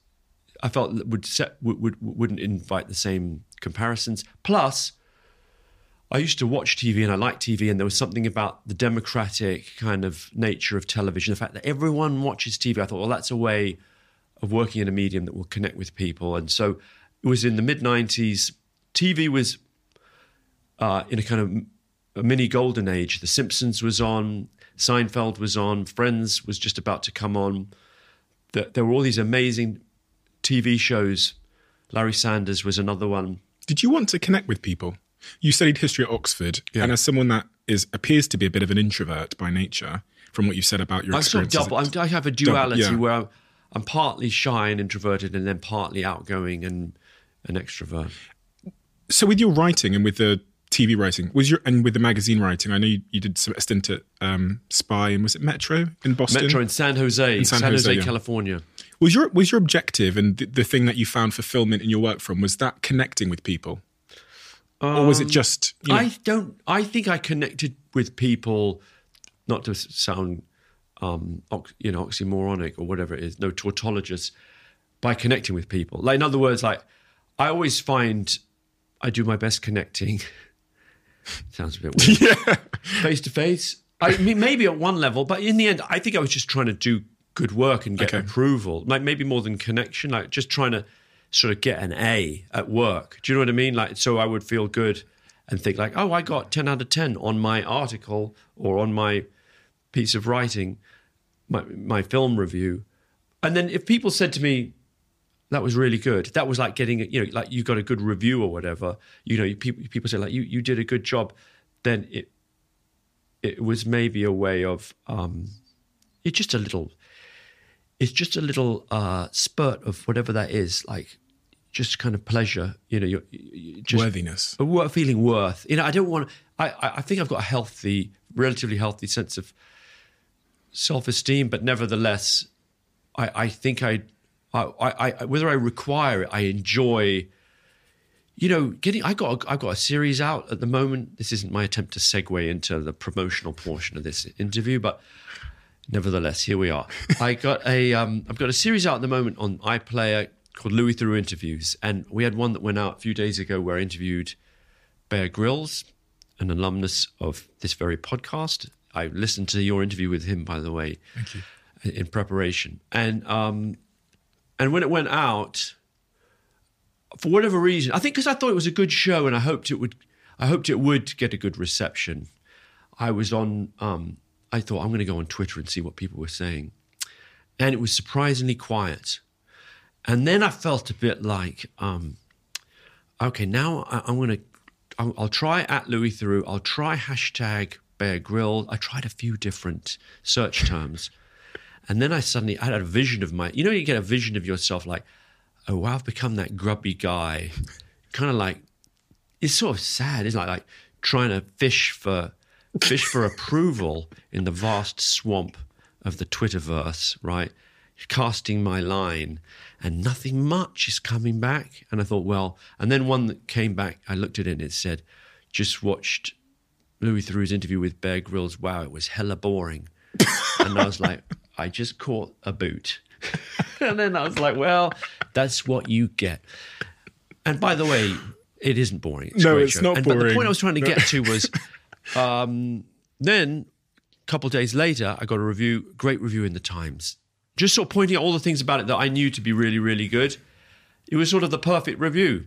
I felt would set would, would wouldn't invite the same comparisons. Plus, I used to watch TV and I liked TV, and there was something about the democratic kind of nature of television, the fact that everyone watches TV. I thought, well, that's a way of working in a medium that will connect with people. And so it was in the mid 90s. TV was uh, in a kind of a mini golden age. The Simpsons was on, Seinfeld was on, Friends was just about to come on. There, there were all these amazing TV shows. Larry Sanders was another one. Did you want to connect with people? You studied history at Oxford, Yeah. and as someone that is appears to be a bit of an introvert by nature, from what you've said about your I'm sort of double. I'm, I have a duality yeah. where I'm, I'm partly shy and introverted, and then partly outgoing and an extrovert. so with your writing and with the TV writing, was your and with the magazine writing, I know you, you did some- a stint at um, Spy and was it Metro in Boston? Metro in San Jose, San San, Jose, Jose, yeah. California. Was your was your objective and the, the thing that you found fulfillment in your work from was that connecting with people, or was it just you know, I don't. I think I connected with people, not to sound, um, ox, you know, oxymoronic or whatever it is. No tautologist, by connecting with people. Like in other words, like I always find I do my best connecting. [laughs] Sounds a bit [laughs] weird. Face to face. I mean, maybe at one level, but in the end, I think I was just trying to do good work and get Okay. approval. Like maybe more than connection, like just trying to sort of get an A at work. Do you know what I mean? Like, so I would feel good and think like, oh, I got ten out of ten on my article or on my piece of writing, my my film review. And then if people said to me, that was really good. That was like getting, you know, like you got a good review or whatever. You know, you, people people say like you you did a good job. Then it it was maybe a way of um, it's just a little, it's just a little uh, spurt of whatever that is, like just kind of pleasure. You know, you're, you just Worthiness. a feeling worth. You know, I don't want. I, I I think I've got a healthy, relatively healthy sense of self-esteem, but nevertheless, I, I think I, I, I, I, whether I require it, I enjoy. You know, getting. I got. A, I got a series out at the moment. This isn't my attempt to segue into the promotional portion of this interview, but nevertheless, here we are. I got a. Um, I've got a series out at the moment on iPlayer called Louis Theroux Interviews, and we had one that went out a few days ago where I interviewed Bear Grylls, an alumnus of this very podcast. I listened to your interview with him, by the way, Thank you. in preparation. And um, and when it went out, for whatever reason, I think because I thought it was a good show and I hoped it would, I hoped it would get a good reception. I was on. Um, I thought I'm going to go on Twitter and see what people were saying, and it was surprisingly quiet. And then I felt a bit like, um, okay, now I, I'm going to, I'll, try at Louis Theroux. I'll try hashtag Bear Grill. I tried a few different search terms. And then I suddenly I had a vision of my, you know, you get a vision of yourself like, oh, wow, I've become that grubby guy. kind of like, it's sort of sad, isn't it? Like trying to fish for, fish for approval in the vast swamp of the Twitterverse, right? Casting my line and nothing much is coming back. And I thought, well, and then one that came back, I looked at it and it said, just watched Louis Theroux's interview with Bear Grylls. Wow, it was hella boring. and I was like, I just caught a boot. [laughs] and then I was like, well, that's what you get. And by the way, it isn't boring. It's No, great it's show. not and, But the point I was trying to get to was [laughs] um, then a couple of days later, I got a review, great review in the Times, just sort of pointing out all the things about it that I knew to be really, really good. It was sort of the perfect review,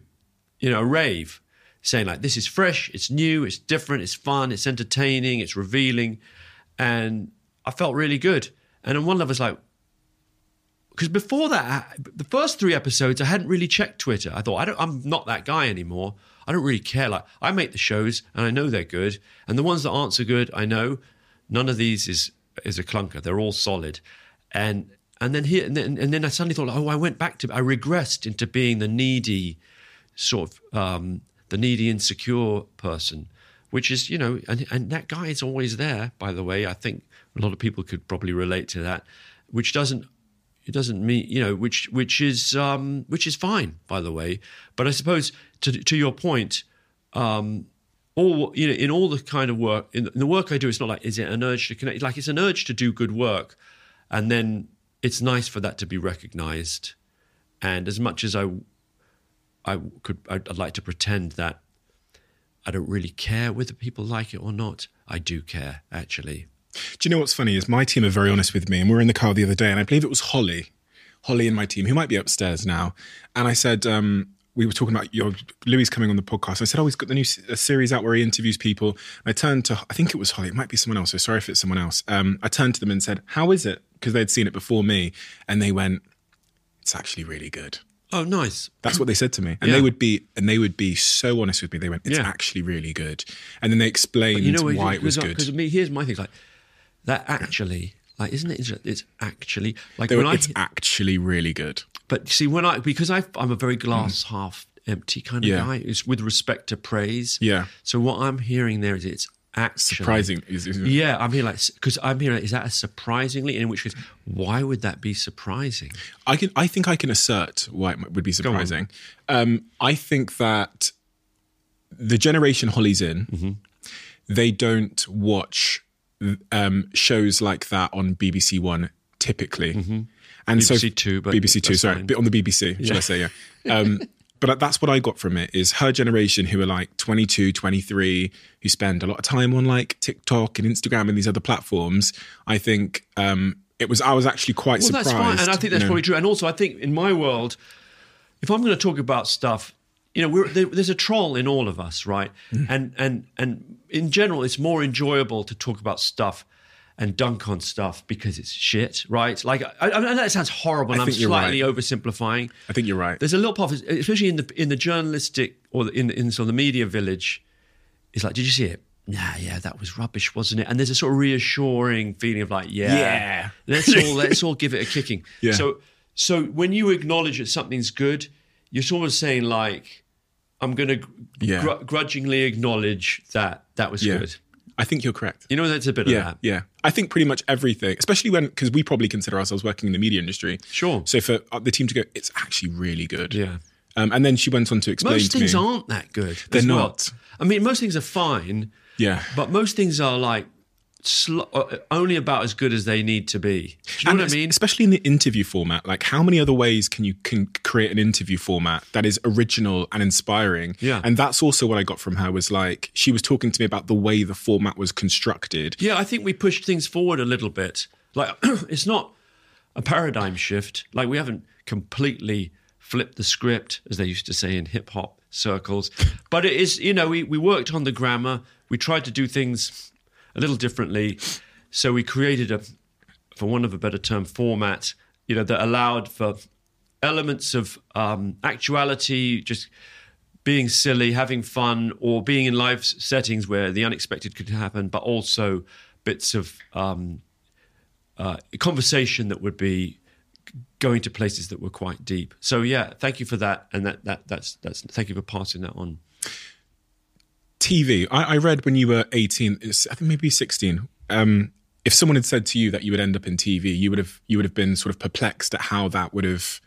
you know, a rave, saying like, this is fresh, it's new, it's different, it's fun, it's entertaining, it's revealing. And I felt really good. And on one level, it's like, because before that, the first three episodes, I hadn't really checked Twitter. I thought I don't, I'm not that guy anymore. I don't really care. Like I make the shows, and I know they're good, and the ones that aren't so good, I know none of these is is a clunker. They're all solid, and and then here and then and then I suddenly thought, oh, I went back to, I regressed into being the needy, sort of um, the needy, insecure person, which is you know, and and that guy is always there. By the way, I think a lot of people could probably relate to that, which doesn't it doesn't mean you know which which is um, which is fine by the way. But i suppose to to your point um, all you know in all the kind of work in, in the work i do it's not like is it an urge to connect? Like it's an urge to do good work and then it's nice for that to be recognized. And as much as i i could I'd like to pretend that i don't really care whether people like it or not i do care actually Do you know what's funny is my team are very honest with me, and we were in the car the other day, and I believe it was Holly, Holly in my team, who might be upstairs now, and I said um, we were talking about your Louis coming on the podcast. I said, oh, he's got the new series out where he interviews people. And I turned to, I think it was Holly, it might be someone else. So sorry if it's someone else. Um, I turned to them and said, how is it? Because they'd seen it before me, and they went, it's actually really good. oh nice That's what they said to me, and Yeah. they would be, and they would be so honest with me. They went, "It's Yeah. actually really good," and then they explained you know why it was good. Because me, here's my thing: like that actually, like, isn't it? It's actually like when were, I. it's actually really good. but see, when I because I I'm a very glass half empty kind of Mm. Yeah. guy. It's with respect to praise. Yeah. So what I'm hearing there is it's actually Surprising. Is- is- Yeah, I'm hearing like because I'm hearing is that a surprisingly? In which case, why would that be surprising? I can. I think I can assert why it would be surprising. Um, I think that the generation Holly's in, Mm-hmm. they don't watch um, shows like that on BBC One typically, and so BBC Two, but BBC Two. Sorry, fine. on the BBC, should I say? Yeah. Um, [laughs] but that's what I got from it is her generation who are like 22, 23, who spend a lot of time on like TikTok and Instagram and these other platforms. I think um, it was. I was actually quite Well, surprised. that's fine, and I think that's you know. probably true. And also, I think in my world, if I'm going to talk about stuff, you know, we're, there, there's a troll in all of us, right? Mm. And and and in general, it's more enjoyable to talk about stuff and dunk on stuff because it's shit, right? Like, I, I know that sounds horrible, and I I'm slightly right. oversimplifying. I think you're right. There's a little part, of, especially in the in the journalistic or in in sort of the media village. It's like, did you see it? nah, yeah, that was rubbish, wasn't it? And there's a sort of reassuring feeling of like, yeah, Yeah. let's all [laughs] let's all give it a kicking. Yeah. So so when you acknowledge that something's good, you're sort of saying like, I'm going to Yeah. gr- grudgingly acknowledge that that was Yeah. good. I think you're correct. You know, that's a bit Yeah, of that. yeah. I think pretty much everything, especially when because we probably consider ourselves working in the media industry. Sure. So for uh, the team to go, it's actually really good. Yeah. Um, and then she went on to explain Most to things me. aren't that good. They're as well. not. I mean, most things are fine. Yeah. But most things are like sl- uh, only about as good as they need to be. Do you know And what I mean? Especially in the interview format, like how many other ways can you can create an interview format that is original and inspiring? Yeah. and that's also what I got from her was like she was talking to me about the way the format was constructed. Yeah, I think we pushed things forward a little bit. Like [clears throat] it's not a paradigm shift. Like we haven't completely flipped the script, as they used to say in hip hop circles. But it is, you know, we, we worked on the grammar. We tried to do things a little differently. So we created a, for want of a better term, format, you know, that allowed for elements of um, actuality, just being silly, having fun, or being in live settings where the unexpected could happen, but also bits of um, uh, conversation that would be going to places that were quite deep. So yeah, thank you for that, and that that that's that's thank you for passing that on. TV. I, I read when you were 18, it's- I think maybe 16. Um, if someone had said to you that you would end up in TV, you would have you would have been sort of perplexed at how that would have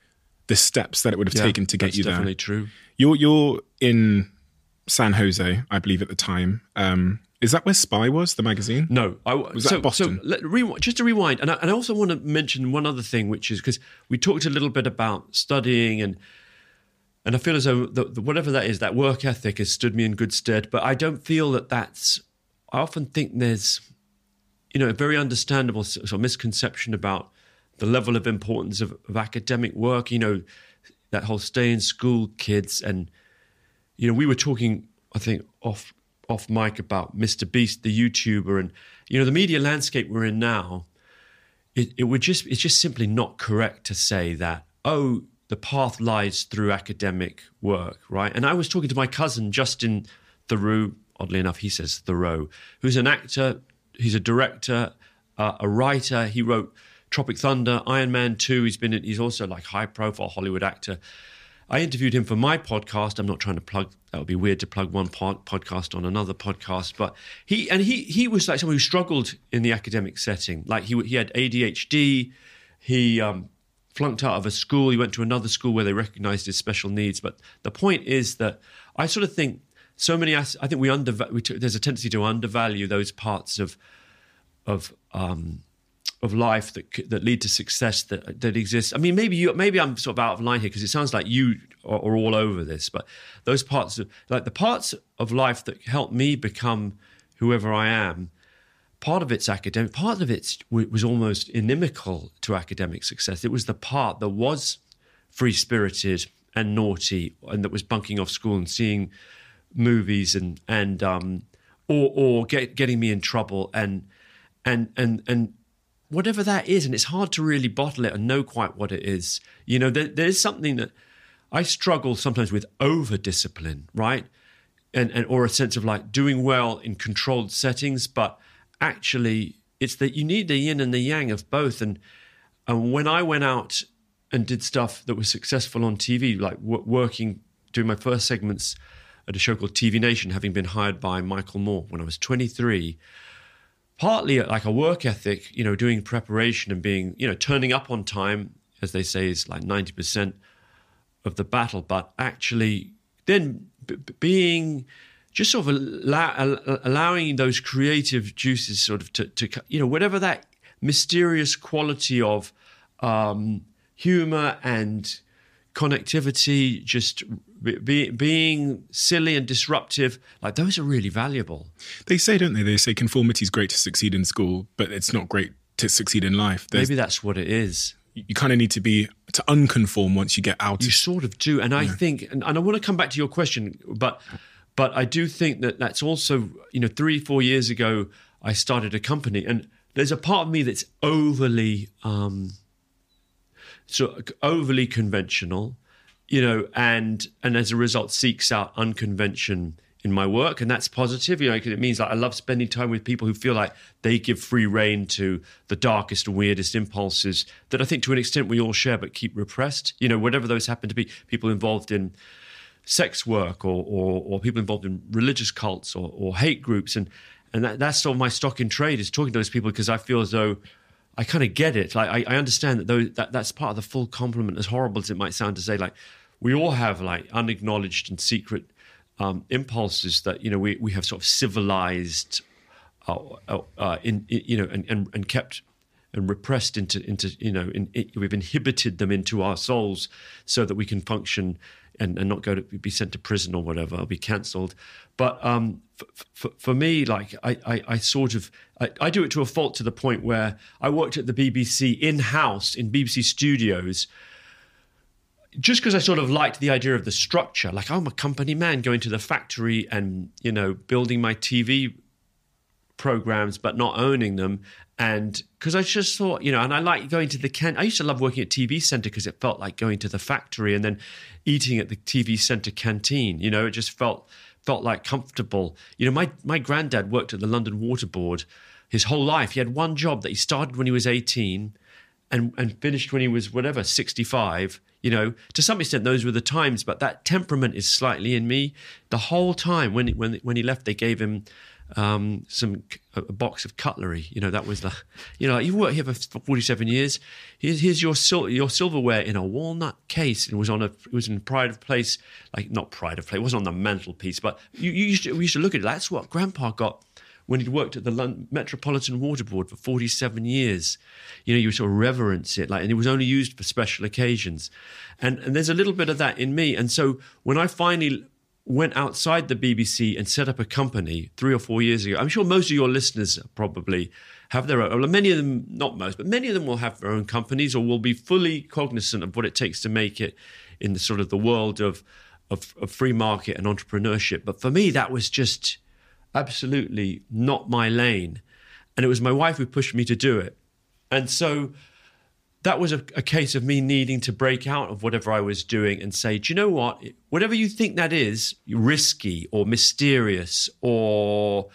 the steps that it would have Yeah, taken to get you there. definitely true. You're you're in San Jose, I believe, at the time. Um, is that where Spy was, the magazine? No, I Was that Boston? So let, rewind, just to rewind, and I, and I also want to mention one other thing, which is because we talked a little bit about studying and and I feel as though the, the, whatever that is, that work ethic has stood me in good stead. But I don't feel that that's. I often think there's, you know, a very understandable sort of misconception about the level of importance of, of academic work. You know, that whole stay in school kids and you know, we were talking, I think, off off mic about Mr. Beast, the YouTuber, and you know, the media landscape we're in now. It, it would just it's just simply not correct to say that oh the path lies through academic work, right? And I was talking to my cousin Justin Theroux. Oddly enough, he says Thoreau, who's an actor, he's a director, uh, a writer. He wrote Tropic Thunder, Iron Man Two. He's been he's also like high profile Hollywood actor. I interviewed him for my podcast. I'm not trying to plug. That would be weird to plug one pod, podcast on another podcast. But he and he he was like someone who struggled in the academic setting. Like he he had ADHD. He um, flunked out of a school. He went to another school where they recognised his special needs. But the point is that I sort of think so many. I think we under we took, there's a tendency to undervalue those parts of of um, of life that that lead to success that that exists. I mean, maybe you maybe I'm sort of out of line here because it sounds like you are, are all over this, but those parts of like the parts of life that help me become whoever I am. Part of it's academic. Part of it was almost inimical to academic success. It was the part that was free spirited and naughty, and that was bunking off school and seeing movies and and um, or or get, getting me in trouble and and and and whatever that is, and it's hard to really bottle it and know quite what it is. You know, there, there's something that I struggle sometimes with over discipline, right? And, and or a sense of like doing well in controlled settings, but actually it's that you need the yin and the yang of both. And and when I went out and did stuff that was successful on TV, like w- working, doing my first segments at a show called TV Nation, having been hired by Michael Moore when I was 23, partly like a work ethic, you know, doing preparation and being, you know, turning up on time, as they say, is like 90% of the battle, but actually then b- being just sort of allow, allowing those creative juices sort of to, to, you know, whatever that mysterious quality of um, humor and connectivity, just be, be, being silly and disruptive, like those are really valuable. They say, don't they? They say conformity is great to succeed in school, but it's not great to succeed in life. There's, Maybe that's what it is. you kind of need to be to unconform once you get out. You sort of do, and I think, and, and I want to come back to your question, but but I do think that that's also, you know, three four years ago, I started a company, and there's a part of me that's overly, um, so overly conventional, you know, and and as a result seeks out unconvention in my work, and that's positive. You know, 'cause it means like I love spending time with people who feel like they give free rein to the darkest and weirdest impulses that I think to an extent we all share but keep repressed. You know, whatever those happen to be, people involved in sex work or, or, or people involved in religious cults or, or hate groups. And, and that, that's sort of my stock in trade is talking to those people because I feel as though I kind of get it. Like I, I understand that, those, that that's part of the full complement, as horrible as it might sound to say, like we all have like unacknowledged and secret um, impulses that, you know, we, we have sort of civilized uh, uh, uh, in, in, you know, and, and, and kept and repressed into into you know in, it, we've inhibited them into our souls so that we can function and, and not go to be sent to prison or whatever or be cancelled. But um, for me like I, I, I sort of I, I do it to a fault to the point where I worked at the BBC in house in BBC studios just because I sort of liked the idea of the structure, like I'm a company man going to the factory and you know building my TV programs but not owning them. And because i just thought you know and i like going to the can i used to love working at tv center because it felt like going to the factory and then eating at the tv center canteen you know it just felt felt like comfortable. You know my my granddad worked at the london water board his whole life. He had one job that he started when he was 18 and and finished when he was whatever 65 you know. To some extent those were the times but that temperament is slightly in me. The whole time when when when he left they gave him um, some a box of cutlery. You know, that was the, you know, you've worked here for 47 years. Here's, here's your sil- your silverware in a walnut case. It was on a, it was in pride of place, like not pride of place. It wasn't on the mantelpiece, but you, you used to, we used to look at it. That's what Grandpa got when he'd worked at the Metropolitan Water Board for 47 years. You know, you sort of reverence it, like, and it was only used for special occasions. And and there's a little bit of that in me. And so when I finally went outside the BBC and set up a company three or four years ago. I'm sure most of your listeners probably have their own. Well, many of them, not most, but many of them will have their own companies or will be fully cognizant of what it takes to make it in the sort of the world of of, of free market and entrepreneurship. But for me, that was just absolutely not my lane, and it was my wife who pushed me to do it. And so that was a, a, case of me needing to break out of whatever I was doing and say, do you know what? Whatever you think that is, risky or mysterious or,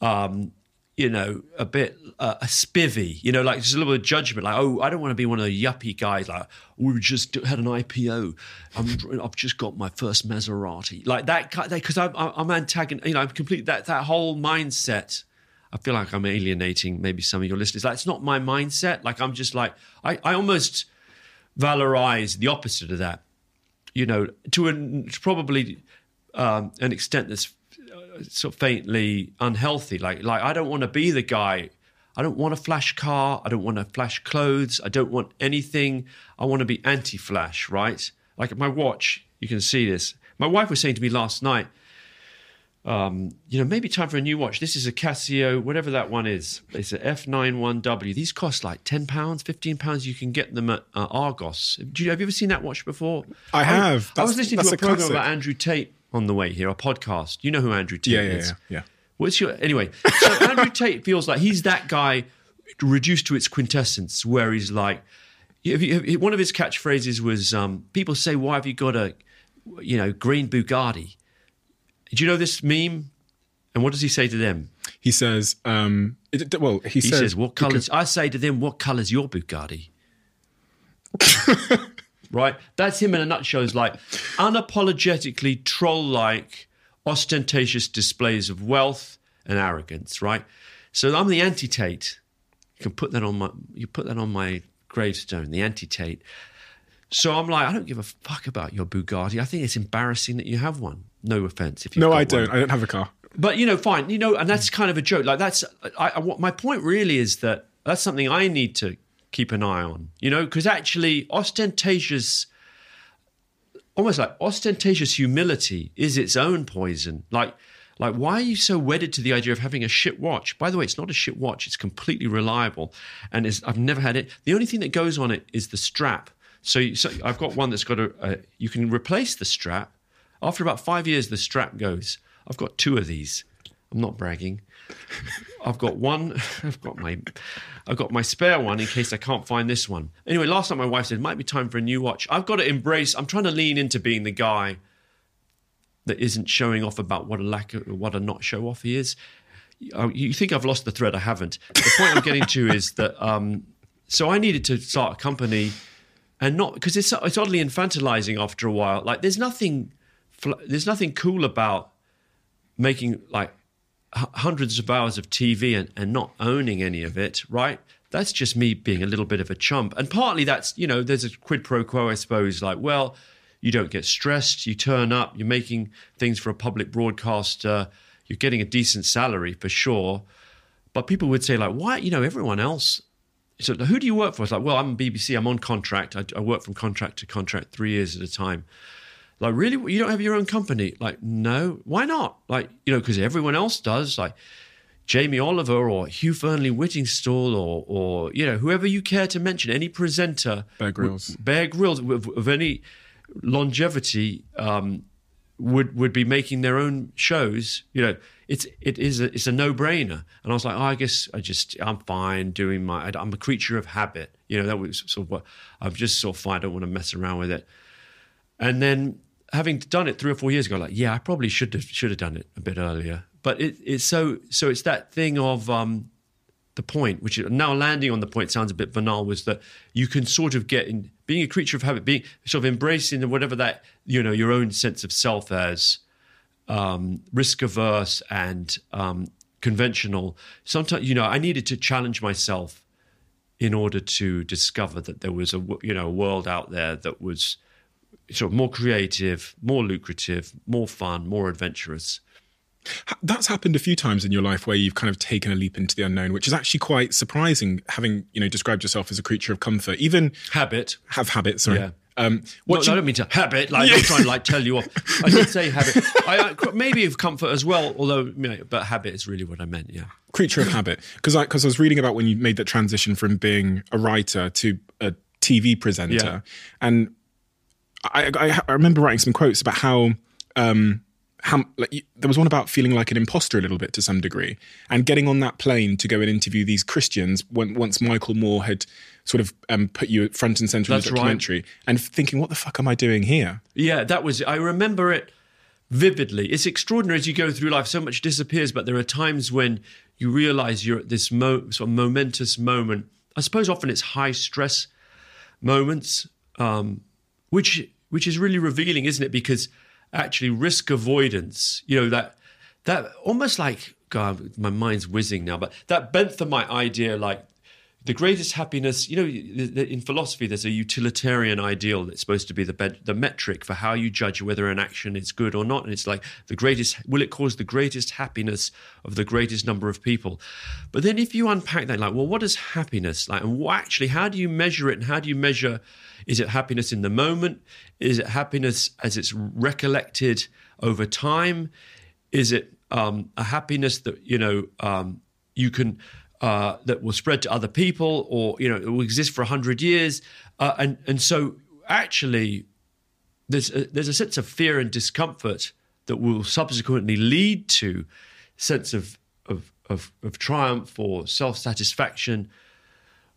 um, you know, a bit uh, a spivvy, you know, like just a little bit of judgment, like, oh, I don't want to be one of the yuppie guys, like, we just had an IPO, I'm, I've just got my first Maserati, like that, because I'm, I'm antagonist, you know, I'm completely that that whole mindset I feel like I'm alienating maybe some of your listeners. Like, it's not my mindset. Like, I'm just like, I, I almost valorize the opposite of that, you know, to an, probably um, an extent that's uh, sort of faintly unhealthy. Like, like I don't want to be the guy. I don't want a flash car. I don't want to flash clothes. I don't want anything. I want to be anti flash, right? Like my watch, you can see this. My wife was saying to me last night, um, you know, maybe time for a new watch. This is a Casio, whatever that one is. It's a F91W. These cost like ten pounds, fifteen pounds. You can get them at uh, Argos. Do you, have you ever seen that watch before? I have. I, I was listening to a, a program about Andrew Tate on the way here, a podcast. You know who Andrew Tate yeah, yeah, is? Yeah, yeah. What's your anyway? So [laughs] Andrew Tate feels like he's that guy reduced to its quintessence, where he's like, one of his catchphrases was, um, "People say, why have you got a, you know, green Bugatti?" Do you know this meme? And what does he say to them? He says, um, it, well, he, he says, says, "What colours?" I say to them, "What colours your Bugatti?" [laughs] right? That's him in a nutshell. Is like unapologetically troll-like, ostentatious displays of wealth and arrogance. Right? So I'm the anti-Tate. You can put that on my. You put that on my gravestone. The anti-Tate. So I'm like, I don't give a fuck about your Bugatti. I think it's embarrassing that you have one. No offense if you. No, I don't. One. I don't have a car. But you know, fine. You know, and that's kind of a joke. Like that's. I, I, what my point really is that that's something I need to keep an eye on. You know, because actually, ostentatious, almost like ostentatious humility is its own poison. Like. Like, why are you so wedded to the idea of having a shit watch? By the way, it's not a shit watch. It's completely reliable. And I've never had it. The only thing that goes on it is the strap. So, so I've got one that's got a, a, you can replace the strap. After about five years, the strap goes. I've got two of these. I'm not bragging. I've got one. [laughs] I've got my, I've got my spare one in case I can't find this one. Anyway, last night my wife said it might be time for a new watch. I've got to embrace. I'm trying to lean into being the guy that isn't showing off about what a lack of what a not show off he is. Uh, You think I've lost the thread? I haven't. The point I'm getting to is that. Um, so I needed to start a company, and not because it's it's oddly infantilizing after a while. Like there's nothing, there's nothing cool about making like hundreds of hours of TV and, and not owning any of it, right? That's just me being a little bit of a chump. And partly that's, you know, there's a quid pro quo, I suppose, like, well, you don't get stressed, you turn up, you're making things for a public broadcaster, you're getting a decent salary for sure. But people would say, like, why, you know, everyone else. So who do you work for? It's like, well, I'm BBC, I'm on contract. I, I work from contract to contract three years at a time. Like, really? You don't have your own company? Like, no. Why not? Like, you know, because everyone else does. Like, Jamie Oliver or Hugh Fearnley Whittingstall or, or you know, whoever you care to mention, any presenter. Bear Grylls. Bear Grylls of, of any longevity um, would would be making their own shows. You know, it's it is a, it's a no brainer. And I was like, oh, I guess I just I'm fine doing my. I'm a creature of habit. You know, that was sort of what I'm just sort of fine. I don't want to mess around with it. And then having done it three or four years ago, like, yeah, I probably should have should have done it a bit earlier. But it, it's so so it's that thing of um, the point, which is, now landing on the point sounds a bit banal, was that you can sort of get in being a creature of habit, being sort of embracing whatever that you know your own sense of self as um, risk averse and um, conventional. Sometimes you know I needed to challenge myself in order to discover that there was a you know a world out there that was sort of more creative, more lucrative, more fun, more adventurous. That's happened a few times in your life where you've kind of taken a leap into the unknown, which is actually quite surprising. Having you know described yourself as a creature of comfort, even Habit. have habits. Sorry. Yeah. Um, What what I don't mean to habit, like I'm trying to like tell you off. I did say [laughs] habit. I, I maybe of comfort as well, although you know, but habit is really what I meant. Yeah. creature of habit because I because I was reading about when you made that transition from being a writer to a TV presenter, Yeah. and I, I, I remember writing some quotes about how um how like, there was one about feeling like an imposter a little bit to some degree, and getting on that plane to go and interview these Christians when, once Michael Moore had sort of um, put you front and center in That's the right. documentary, and thinking, what the fuck am I doing here? Yeah, that was. I remember it vividly. It's extraordinary as you go through life. So much disappears, but there are times when you realize you're at this mo- sort of momentous moment. I suppose often it's high stress moments, um, which which is really revealing, isn't it? Because actually, risk avoidance. You know that that almost like God, my mind's whizzing now, but that Benthamite idea, like the greatest happiness, you know, in philosophy, there's a utilitarian ideal that's supposed to be the be- the metric for how you judge whether an action is good or not. And it's like the greatest, will it cause the greatest happiness of the greatest number of people? But then if you unpack that, like, well, what is happiness like? And what actually, how do you measure it? And how do you measure, is it happiness in the moment? Is it happiness as it's recollected over time? Is it um, a happiness that, you know, um, you can uh, that will spread to other people, or you know, it will exist for hundred years, uh, and and so actually, there's a, there's a sense of fear and discomfort that will subsequently lead to sense of of of, of triumph or self satisfaction.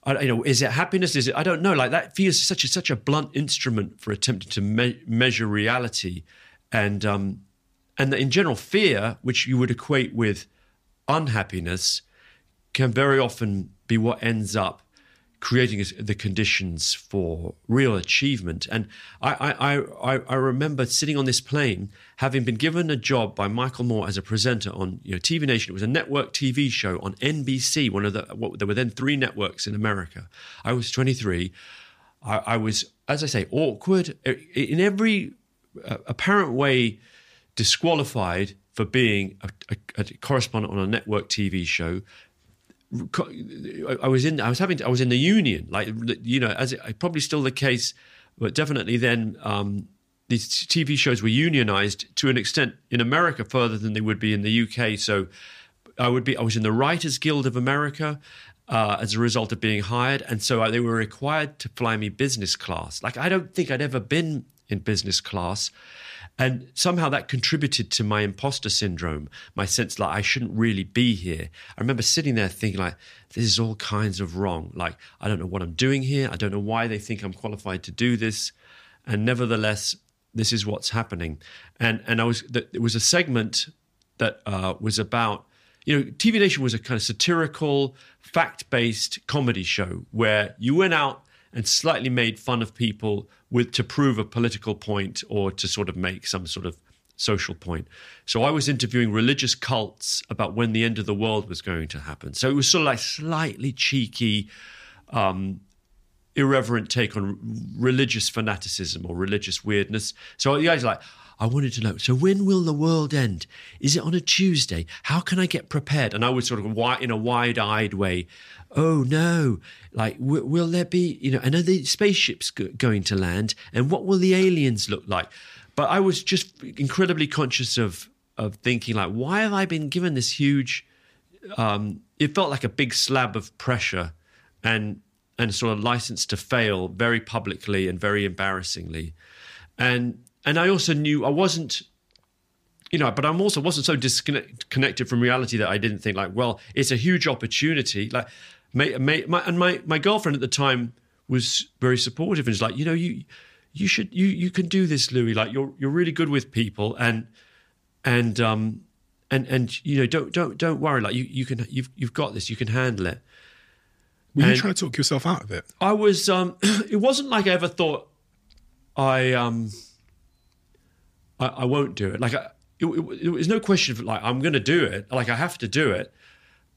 You know, is it happiness? Is it? I don't know. Like that feels such a such a blunt instrument for attempting to me- measure reality, and um, and in general, fear, which you would equate with unhappiness, can very often be what ends up creating the conditions for real achievement. And I, I, I, I remember sitting on this plane, having been given a job by Michael Moore as a presenter on you know TV Nation. It was a network TV show on NBC, one of the what, there were then three networks in America. I was 23. I, I was, as I say, awkward in every uh, apparent way, disqualified for being a, a, a correspondent on a network TV show. I was in. I was having. I was in the union, like you know, as it, probably still the case, but definitely then um, these TV shows were unionized to an extent in America further than they would be in the UK. So I would be. I was in the Writers Guild of America uh, as a result of being hired, and so I, they were required to fly me business class. Like I don't think I'd ever been in business class. And somehow that contributed to my imposter syndrome, my sense like I shouldn't really be here. I remember sitting there thinking like, this is all kinds of wrong. Like, I don't know what I'm doing here. I don't know why they think I'm qualified to do this. And nevertheless, this is what's happening. And and I was it was a segment that uh, was about you know TV Nation was a kind of satirical, fact based comedy show where you went out and slightly made fun of people with to prove a political point or to sort of make some sort of social point. So I was interviewing religious cults about when the end of the world was going to happen. So it was sort of like slightly cheeky, um, irreverent take on religious fanaticism or religious weirdness. So the guy's like, I wanted to know. So when will the world end? Is it on a Tuesday? How can I get prepared? And I was sort of in a wide-eyed way. Oh no! Like, w- will there be? You know, and are the spaceships go- going to land? And what will the aliens look like? But I was just incredibly conscious of of thinking like, why have I been given this huge? Um, it felt like a big slab of pressure, and and sort of license to fail very publicly and very embarrassingly, and and I also knew I wasn't, you know, but I'm also wasn't so disconnected from reality that I didn't think like, well, it's a huge opportunity. Like, my, my, and my my girlfriend at the time was very supportive and she's like, you know, you you should you you can do this, Louis. Like, you're you're really good with people and and um and and you know don't don't don't worry. Like, you you can you've you've got this. You can handle it. Were And- you trying to talk yourself out of it? I was. Um, [clears throat] it wasn't like I ever thought I. Um, I, I won't do it. Like I, it, it, it was no question of like I'm going to do it. Like I have to do it,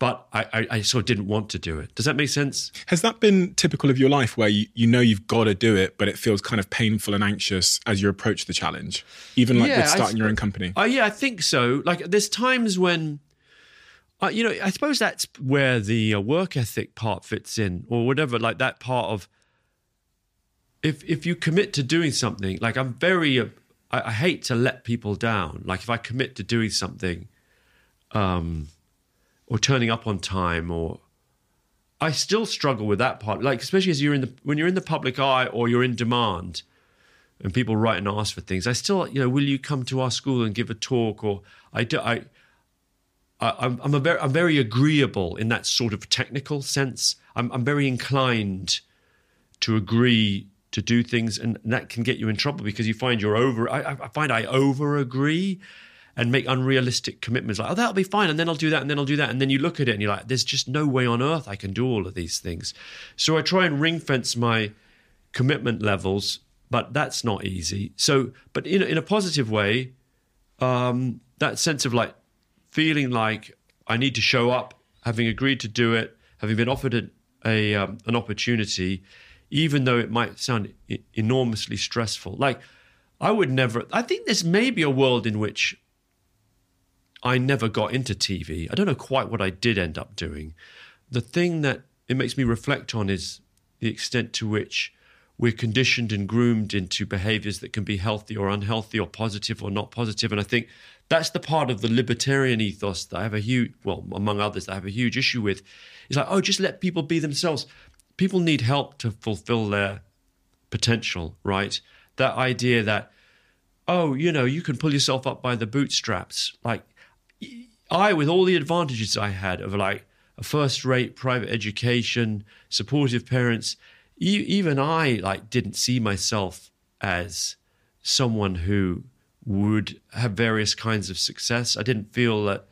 but I, I, I sort of didn't want to do it. Does that make sense? Has that been typical of your life where you, you know you've got to do it, but it feels kind of painful and anxious as you approach the challenge? Even like Yeah, with I starting your own company? Uh, yeah, I think so. Like there's times when. Uh, you know, I suppose that's where the uh, work ethic part fits in, or whatever. Like that part of if if you commit to doing something, like I'm very, uh, I, I hate to let people down. Like if I commit to doing something, um, or turning up on time, or I still struggle with that part. Like especially as you're in the when you're in the public eye or you're in demand, and people write and ask for things. I still, you know, will you come to our school and give a talk? Or I do, I. I- I'm, I'm very, I'm very agreeable in that sort of technical sense. I'm, I'm very inclined to agree to do things, and that can get you in trouble because you find you're over. I- I find I over agree and make unrealistic commitments. Like, oh, that'll be fine, and then I'll do that, and then I'll do that, and then you look at it and you're like, there's just no way on earth I can do all of these things. So I try and ring fence my commitment levels, but that's not easy. So, but in in a positive way, um, that sense of like feeling like I need to show up, having agreed to do it, having been offered a, a um, an opportunity, even though it might sound enormously stressful. Like I would never. I think there's maybe a world in which I never got into TV. I don't know quite what I did end up doing. The thing that it makes me reflect on is the extent to which we're conditioned and groomed into behaviors that can be healthy or unhealthy or positive or not positive. And I think that's the part of the libertarian ethos that I have a huge, well, among others, I have a huge issue with. It's like, oh, just let people be themselves. People need help to fulfill their potential, right? That idea that, oh, you know, you can pull yourself up by the bootstraps. Like, I, with all the advantages I had of like a first rate private education, supportive parents, e- even I like didn't see myself as someone who would have various kinds of success. I didn't feel that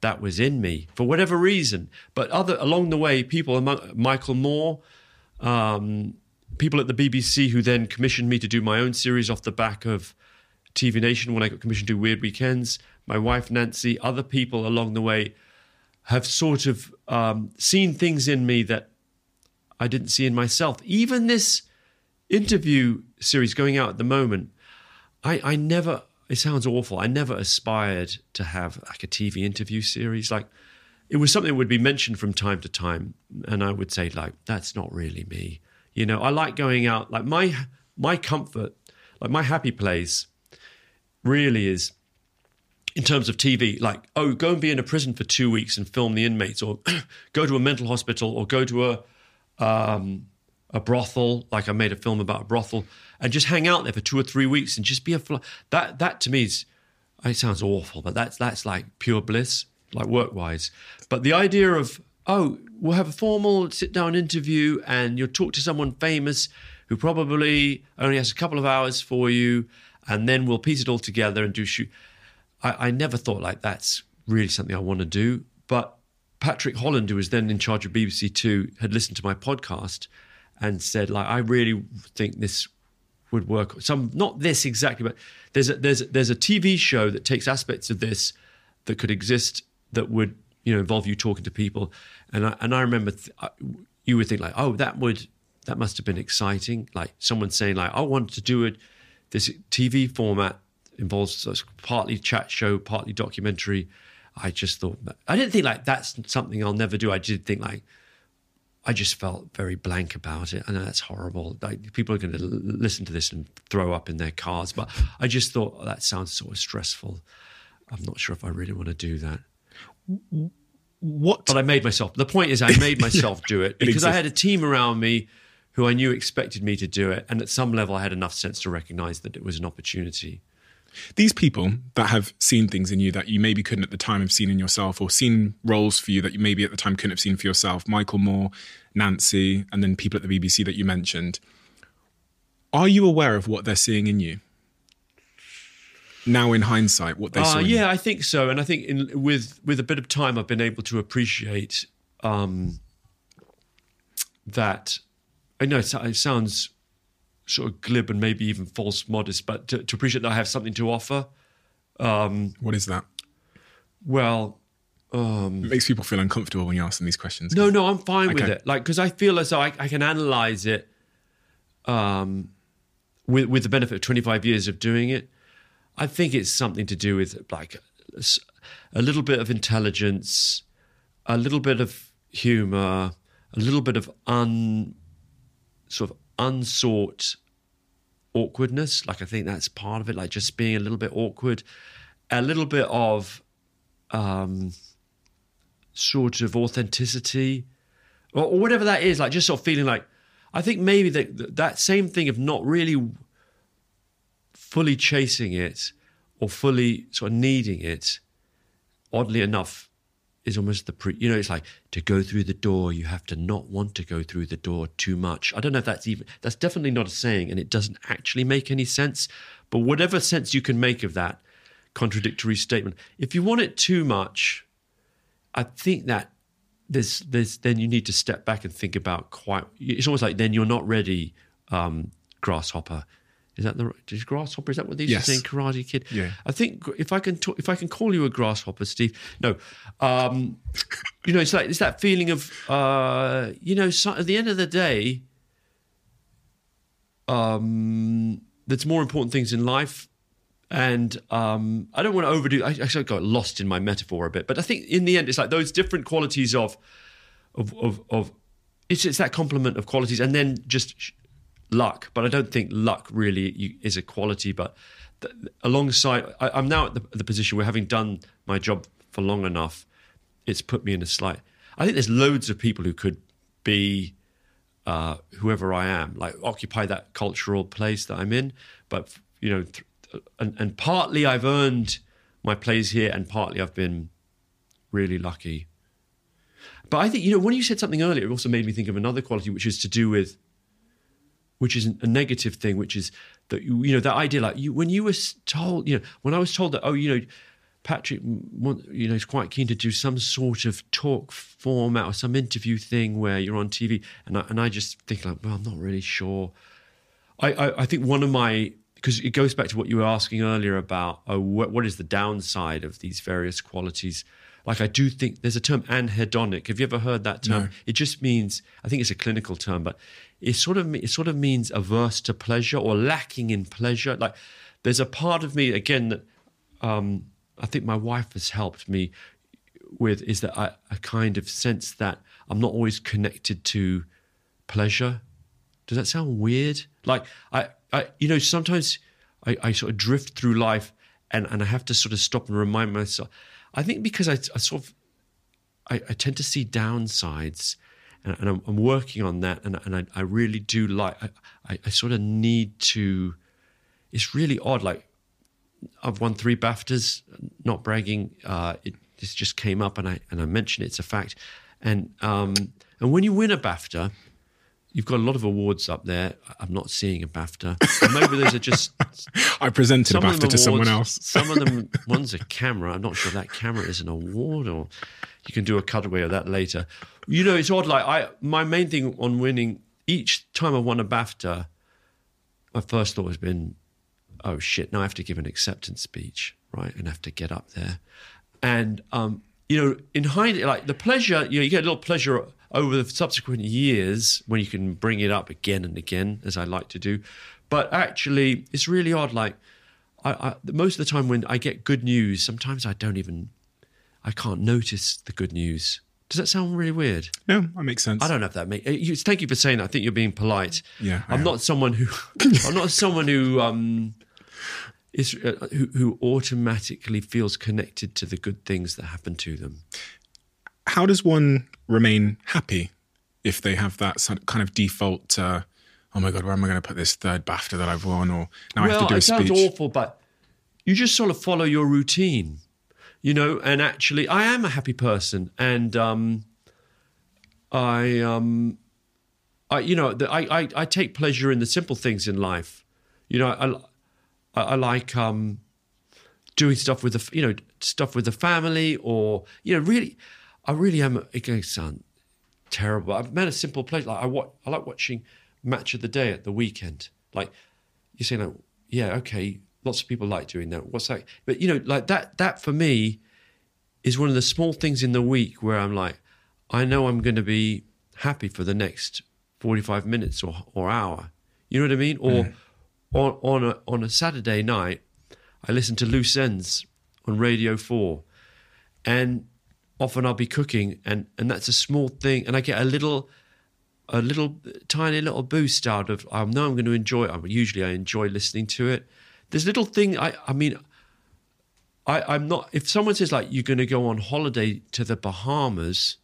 that was in me for whatever reason. But other along the way, people among Michael Moore, um, people at the BBC who then commissioned me to do my own series off the back of TV Nation when I got commissioned to do Weird Weekends. My wife Nancy, other people along the way have sort of um, seen things in me that I didn't see in myself. Even this interview series going out at the moment, I, I never, it sounds awful, I never aspired to have like a TV interview series. Like, it was something that would be mentioned from time to time. And I would say, like, that's not really me. You know, I like going out, like, my, my comfort, like, my happy place really is in terms of TV, like, oh, go and be in a prison for two weeks and film the inmates, or [clears throat] go to a mental hospital, or go to a um, a brothel, like I made a film about a brothel, and just hang out there for two or three weeks and just be a fl- that that to me is it sounds awful, but that's that's like pure bliss, like work wise. But the idea of oh, we'll have a formal sit down interview and you'll talk to someone famous who probably only has a couple of hours for you, and then we'll piece it all together and do shoot. I, I never thought like that's really something I want to do. But Patrick Holland, who was then in charge of BBC Two, had listened to my podcast and said, like, I really think this would work. Some not this exactly, but there's a, there's there's a TV show that takes aspects of this that could exist that would you know involve you talking to people. And I, and I remember th- you would think like, oh, that would that must have been exciting. Like someone saying like, I want to do it. This TV format involves partly chat show, partly documentary. I just thought I didn't think like that's something I'll never do. I did think like I just felt very blank about it. I know that's horrible. Like people are going to l- listen to this and throw up in their cars, but I just thought oh, that sounds sort of stressful. I'm not sure if I really want to do that. What? But I made myself. The point is, I [laughs] made myself do it because I had a team around me who I knew expected me to do it, and at some level, I had enough sense to recognise that it was an opportunity. These people that have seen things in you that you maybe couldn't at the time have seen in yourself or seen roles for you that you maybe at the time couldn't have seen for yourself michael moore nancy and then people at the bbc that you mentioned are you aware of what they're seeing in you now in hindsight what they saw Uh, you? yeah, I think so, and I think in, with with a bit of time, I've been able to appreciate um, that. I know it, it sounds sort of glib and maybe even false modest, but to, to appreciate that I have something to offer. what is that Well, it makes people feel uncomfortable when you ask them these questions No, no, I'm fine with it. Like, because I feel as though I, I can analyze it, um, with with the benefit of 25 years of doing it. I think it's something to do with like a little bit of intelligence, a little bit of humor, a little bit of un sort of unsought awkwardness. Like I think that's part of it. Like just being a little bit awkward, a little bit of um, sort of authenticity or, or whatever that is like just sort of feeling like i think maybe that that same thing of not really fully chasing it or fully sort of needing it oddly enough is almost the pre you know it's like to go through the door you have to not want to go through the door too much i don't know if that's even that's definitely not a saying and it doesn't actually make any sense but whatever sense you can make of that contradictory statement if you want it too much I think that there's there's then you need to step back and think about quite. It's almost like then you're not ready. Um, grasshopper, is that the is grasshopper? Is that what they used Yes. to say in Karate Kid? Yeah. I think if I can talk, if I can call you a grasshopper, Steve. No, um, you know it's like it's that feeling of uh, you know so, at the end of the day, um, there's more important things in life and um, I don't want to overdo. I actually got lost in my metaphor a bit, but I think in the end, it's like those different qualities of, of, of, of it's it's that complement of qualities, and then just luck. But I don't think luck really is a quality. But th- alongside, I, I'm now at the, the position where having done my job for long enough, it's put me in a slight. I think there's loads of people who could be uh, whoever I am, like occupy that cultural place that I'm in. But you know, th- and, and partly I've earned my place here, and partly I've been really lucky. But I think you know when you said something earlier, it also made me think of another quality, which is to do with, which is a negative thing, which is that you know that idea like you when you were told you know when I was told that oh you know Patrick you know is quite keen to do some sort of talk format or some interview thing where you're on TV, and I, and I just think like well I'm not really sure. I, I, I think one of my because it goes back to what you were asking earlier about oh, what, what is the downside of these various qualities. Like I do think there's a term anhedonic. Have you ever heard that term? No. It just means I think it's a clinical term, but it sort of it sort of means averse to pleasure or lacking in pleasure. Like there's a part of me again that um, I think my wife has helped me with is that I, I kind of sense that I'm not always connected to pleasure. Does that sound weird? Like I, I you know, sometimes I, I sort of drift through life and, and I have to sort of stop and remind myself. I think because I, I sort of I, I tend to see downsides and, and I'm, I'm working on that and, and I, I really do like I, I, I sort of need to it's really odd like I've won three BAFTAs. Not bragging. Uh, it this just came up, and I and I mentioned it, it's a fact. And um, and when you win a BAFTA, you've got a lot of awards up there. I'm not seeing a BAFTA. And maybe those are just [laughs] I presented a some BAFTA them to someone else. Some of them, [laughs] one's a camera. I'm not sure that camera is an award or you can do a cutaway of that later. You know, it's odd. Like I, my main thing on winning each time I won a BAFTA, my first thought has been, oh shit, now I have to give an acceptance speech, right? And I have to get up there. And, um, you know, in hindsight, like the pleasure, you know, you get a little pleasure over the subsequent years when you can bring it up again and again, as I like to do. But actually, it's really odd. Like, I, I, most of the time when I get good news, sometimes I don't even, I can't notice the good news. Does that sound really weird? No, that makes sense. I don't know if that makes. You, thank you for saying that. I think you're being polite. Yeah, I I'm am. not someone who. [laughs] I'm not someone who um, is uh, who, who automatically feels connected to the good things that happen to them. How does one remain happy if they have that kind of default? Uh, oh my god, where am I going to put this third BAFTA that I've won? Or now I have to do a it sounds awful, but you just sort of follow your routine, you know. And actually, I am a happy person, and um, I, um, I, you know, the, I, I, I take pleasure in the simple things in life. You know, I, I, I like um, doing stuff with the, you know, stuff with the family, or you know, really, I really am. It sound terrible. I've met a simple pleasure. Like I, wa- I like watching Match of the Day at the weekend. Like you say, like, yeah, okay, lots of people like doing that. What's that? But you know, like that. That for me is one of the small things in the week where I'm like, I know I'm going to be happy for the next 45 minutes or or hour. You know what I mean? Or mm. on on a on a Saturday night, I listen to Loose Ends on Radio Four, and often I'll be cooking, and and that's a small thing, and I get a little a little tiny little boost out of I know I'm going to enjoy it. I usually I enjoy listening to it. There's little thing I I mean I I'm not if someone says like you're going to go on holiday to the Bahamas,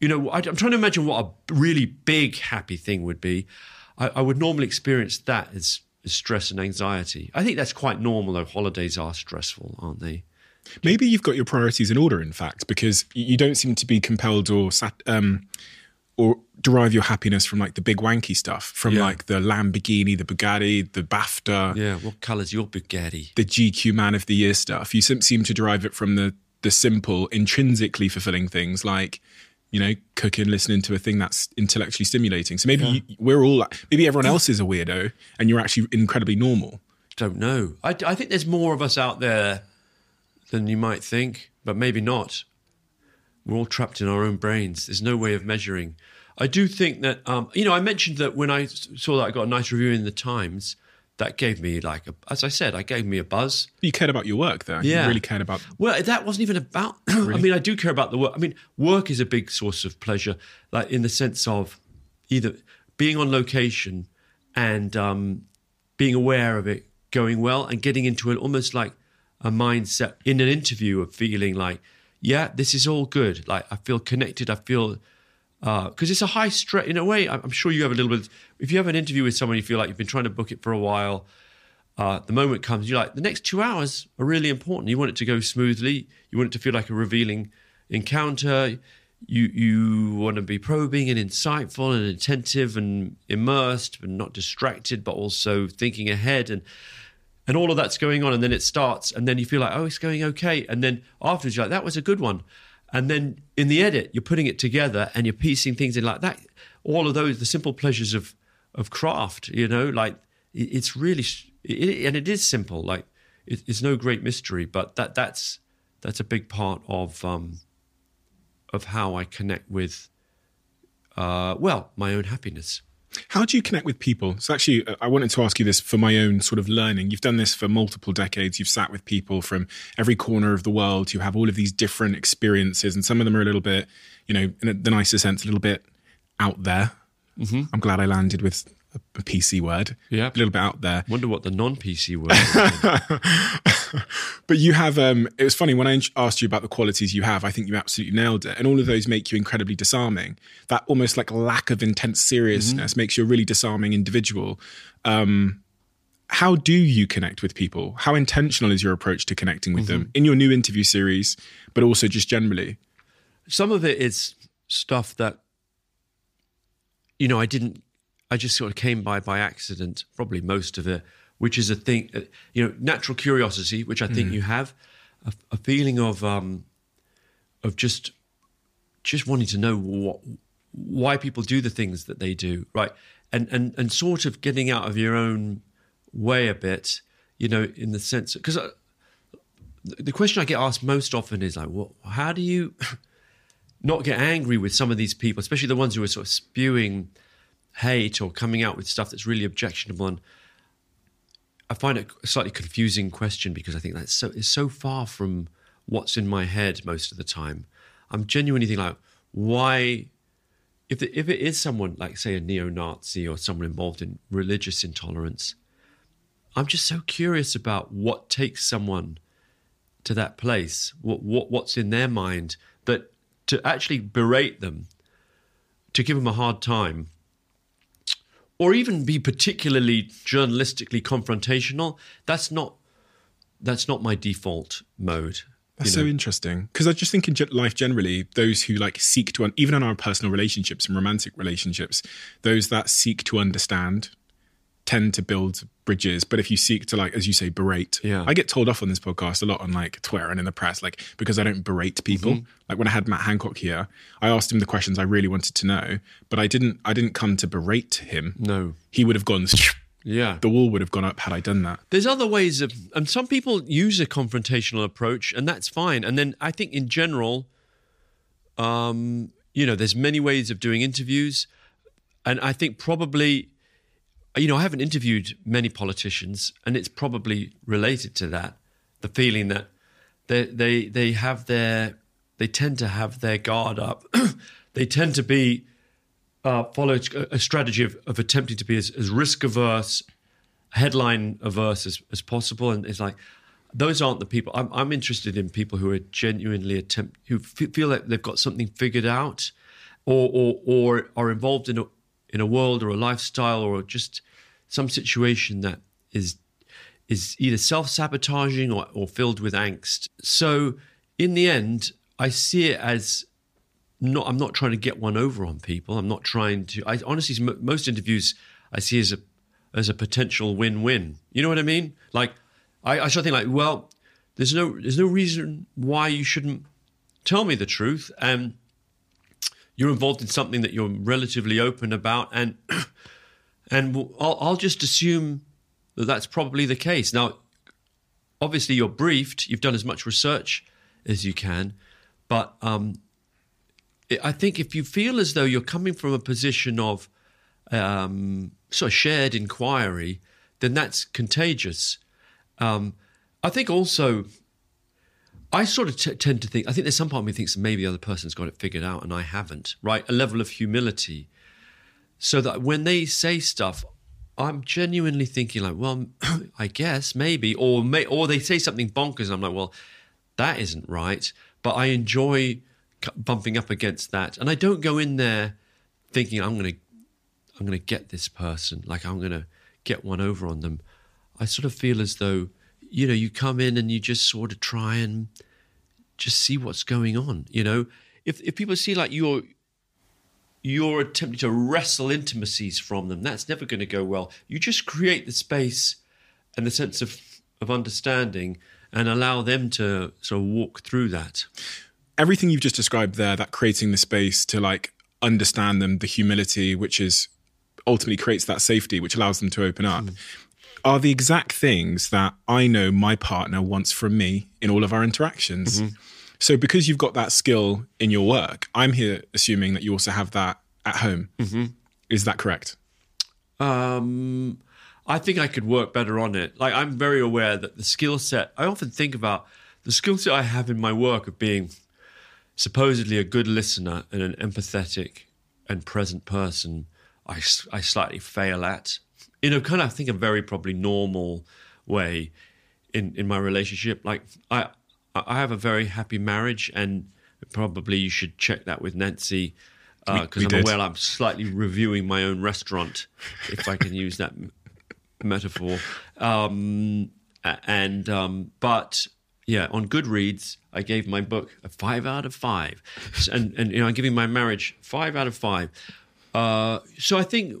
you know I, I'm trying to imagine what a really big happy thing would be. I, I would normally experience that as, as stress and anxiety. I think that's quite normal though. Holidays are stressful, aren't they? Maybe you've got your priorities in order, in fact, because you don't seem to be compelled or sat, um, or derive your happiness from like the big wanky stuff, from Yeah. like the Lamborghini, the Bugatti, the BAFTA, Yeah. What colour's your Bugatti? the GQ Man of the Year stuff. You seem to derive it from the the simple, intrinsically fulfilling things like. You know, cooking, listening to a thing that's intellectually stimulating. So maybe you, we're all, maybe everyone else is a weirdo, and you're actually incredibly normal. don't know. I, I think there's more of us out there than you might think, but maybe not. We're all trapped in our own brains. There's no way of measuring. I do think that, um, you know, I mentioned that when I saw that I got a nice review in the Times, that gave me like, a, as I said, I gave me a buzz. You cared about your work, though. Yeah. You really cared about. Well, that wasn't even about. [clears throat] I mean, I do care about the work. I mean, work is a big source of pleasure, like in the sense of either being on location and um, being aware of it going well and getting into an almost like a mindset in an interview of feeling like, yeah, this is all good. Like I feel connected. I feel uh because it's a high stress in a way. I'm sure you have a little bit. If you have an interview with someone, you feel like you've been trying to book it for a while. Uh, the moment comes, you're like, the next two hours are really important. You want it to go smoothly. You want it to feel like a revealing encounter. You you want to be probing and insightful and attentive and immersed, but not distracted, but also thinking ahead and and all of that's going on. And then it starts, and then you feel like, oh, it's going okay. And then afterwards, you're like, that was a good one. And then in the edit, you're putting it together and you're piecing things in like that. All of those, the simple pleasures of of craft, you know, like it's really, it, and it is simple. Like it, it's no great mystery, but that that's that's a big part of um, of how I connect with, uh, well, my own happiness. How do you connect with people? So, actually, uh, I wanted to ask you this for my own sort of learning. You've done this for multiple decades. You've sat with people from every corner of the world who have all of these different experiences, and some of them are a little bit, you know, in the nicest sense, a little bit out there. Mm-hmm. I'm glad I landed with a, PC word. Yeah. a little bit out there. Wonder what the non-PC word. is. [laughs] But you have. Um, it was funny when I asked you about the qualities you have. I think you absolutely nailed it, and all of those make you incredibly disarming. That almost like lack of intense seriousness makes you a really disarming individual. Um, how do you connect with people? How intentional is your approach to connecting with them in your new interview series, but also just generally? some of it is stuff that you know I didn't I just sort of came by by accident, probably most of it, which is a thing, uh, you know, natural curiosity, which I think you have, a, a feeling of um, of just just wanting to know what why people do the things that they do, right? And and and sort of getting out of your own way a bit, you know, in the sense because the question I get asked most often is like, "What? How do you [laughs] not get angry with some of these people, especially the ones who are sort of spewing hate or coming out with stuff that's really objectionable?" And I find it a slightly confusing question because I think that's so it's so far from what's in my head most of the time. I'm genuinely thinking like, why? If the, if it is someone like say a neo-Nazi or someone involved in religious intolerance, I'm just so curious about what takes someone to that place, what, what what's in their mind that to actually berate them, to give them a hard time, or even be particularly journalistically confrontational. That's not that's not my default mode. That's you so interesting because I just think in life generally, those who like seek to, un- even in our personal relationships and romantic relationships, those that seek to understand tend to build bridges. But if you seek to like, as you say, berate, Yeah. I get told off on this podcast a lot on like Twitter and in the press, like because I don't berate people. Mm-hmm. Like when I had Matt Hancock here, I asked him the questions I really wanted to know, but I didn't. I didn't come to berate him. No. He would have gone. [laughs] Yeah. The wall would have gone up had I done that. There's other ways of, and some people use a confrontational approach, and that's fine. And then I think in general, um, you know, there's many ways of doing interviews, and I think probably, you know, I haven't interviewed many politicians, and it's probably related to that, the feeling that they they they have their they tend to have their guard up, [clears throat] they tend to be uh, follow a, a strategy of, of attempting to be as, as risk averse, headline averse as, as possible. And it's like, those aren't the people. I'm, I'm interested in people who are genuinely attempt, who f- feel like they've got something figured out or, or, or are involved in a, in a world or a lifestyle or just some situation that is is either self-sabotaging or, or filled with angst. So in the end, I see it as not I'm not trying to get one over on people. I'm not trying to. I honestly, most interviews I see as a as a potential win-win. You know what I mean? Like I, I sort of think like, well, there's no there's no reason why you shouldn't tell me the truth, and you're involved in something that you're relatively open about, and [clears throat] and I'll, I'll just assume that that's probably the case. Now, obviously, you're briefed. You've done as much research as you can, but um, I think if you feel as though you're coming from a position of um, sort of shared inquiry, then that's contagious. Um, I think also, I sort of t- tend to think, I think there's some part of me thinks maybe the other person's got it figured out and I haven't, right? A level of humility. So that when they say stuff, I'm genuinely thinking like, well, [clears throat] I guess maybe, or may, or they say something bonkers, and I'm like, well, that isn't right. But I enjoy bumping up against that, and I don't go in there thinking I'm gonna, I'm gonna get this person, like I'm gonna get one over on them. I sort of feel as though, you know, you come in and you just sort of try and just see what's going on. You know, if if people see like you're you're attempting to wrestle intimacies from them, that's never going to go well. You just create the space and the sense of of understanding and allow them to sort of walk through that. everything you've just described there, that creating the space to like understand them, the humility, which is ultimately creates that safety, which allows them to open up, hmm. Are the exact things that I know my partner wants from me in all of our interactions. So, because you've got that skill in your work, I'm here assuming that you also have that at home. Is that correct? Um, I think I could work better on it. Like I'm very aware that the skill set. I often think about the skill set I have in my work of being supposedly a good listener and an empathetic and present person. I, I slightly fail at in a kind of I think a very probably normal way in in my relationship. Like I I have a very happy marriage, and probably you should check that with Nancy because we I'm did. aware I'm slightly reviewing my own restaurant, if I can use that m- metaphor. Um, and um, but yeah, on Goodreads, I gave my book a five out of five, and and you know I'm giving my marriage five out of five. Uh, so I think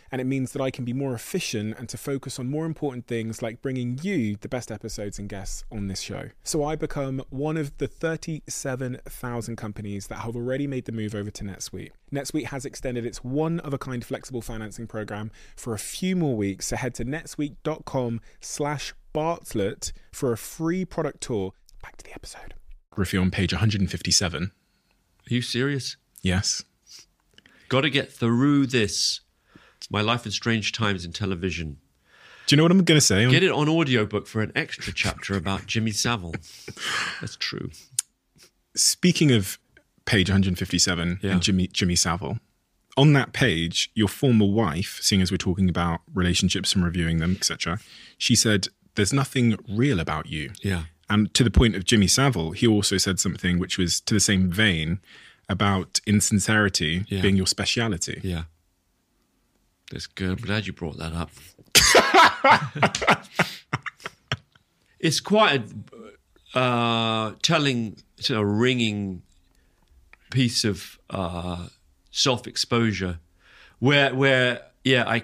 and it means that I can be more efficient and to focus on more important things like bringing you the best episodes and guests on this show. So I become one of the 37,000 companies that have already made the move over to NetSuite. NetSuite has extended its one of a kind flexible financing program for a few more weeks, so head to netsuite.com slash Bartlett for a free product tour. Back to the episode. Griffey on page 157. Are you serious? Yes. Got to get through this. My Life in Strange Times in Television. Do you know what I'm going to say? Get it on audiobook for an extra chapter about Jimmy Savile. That's true. Speaking of page 157 Yeah. and Jimmy Jimmy Savile, on that page, your former wife, seeing as we're talking about relationships and reviewing them, etc., she said, "There's nothing real about you." Yeah. And to the point of Jimmy Savile, he also said something which was to the same vein about insincerity Yeah. being your speciality. Yeah. That's good. I'm glad you brought that up. [laughs] it's quite a uh, telling, sort of ringing piece of uh, self-exposure, where, where, yeah, I,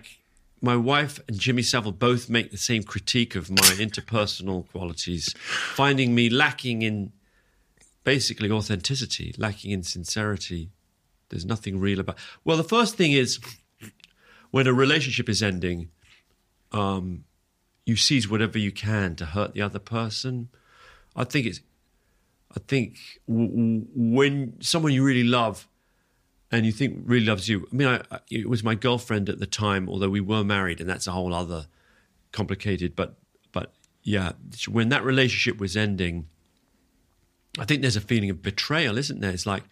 my wife and Jimmy Savile both make the same critique of my interpersonal qualities, finding me lacking in basically authenticity, lacking in sincerity. There's nothing real about. Well, the first thing is when a relationship is ending, um, you seize whatever you can to hurt the other person. I think it's. I think w- w- when someone you really love and you think really loves you. I mean, I, I- it was my girlfriend at the time, although we were married, and that's a whole other complicated. But but yeah, when that relationship was ending, I think there's a feeling of betrayal, isn't there? It's like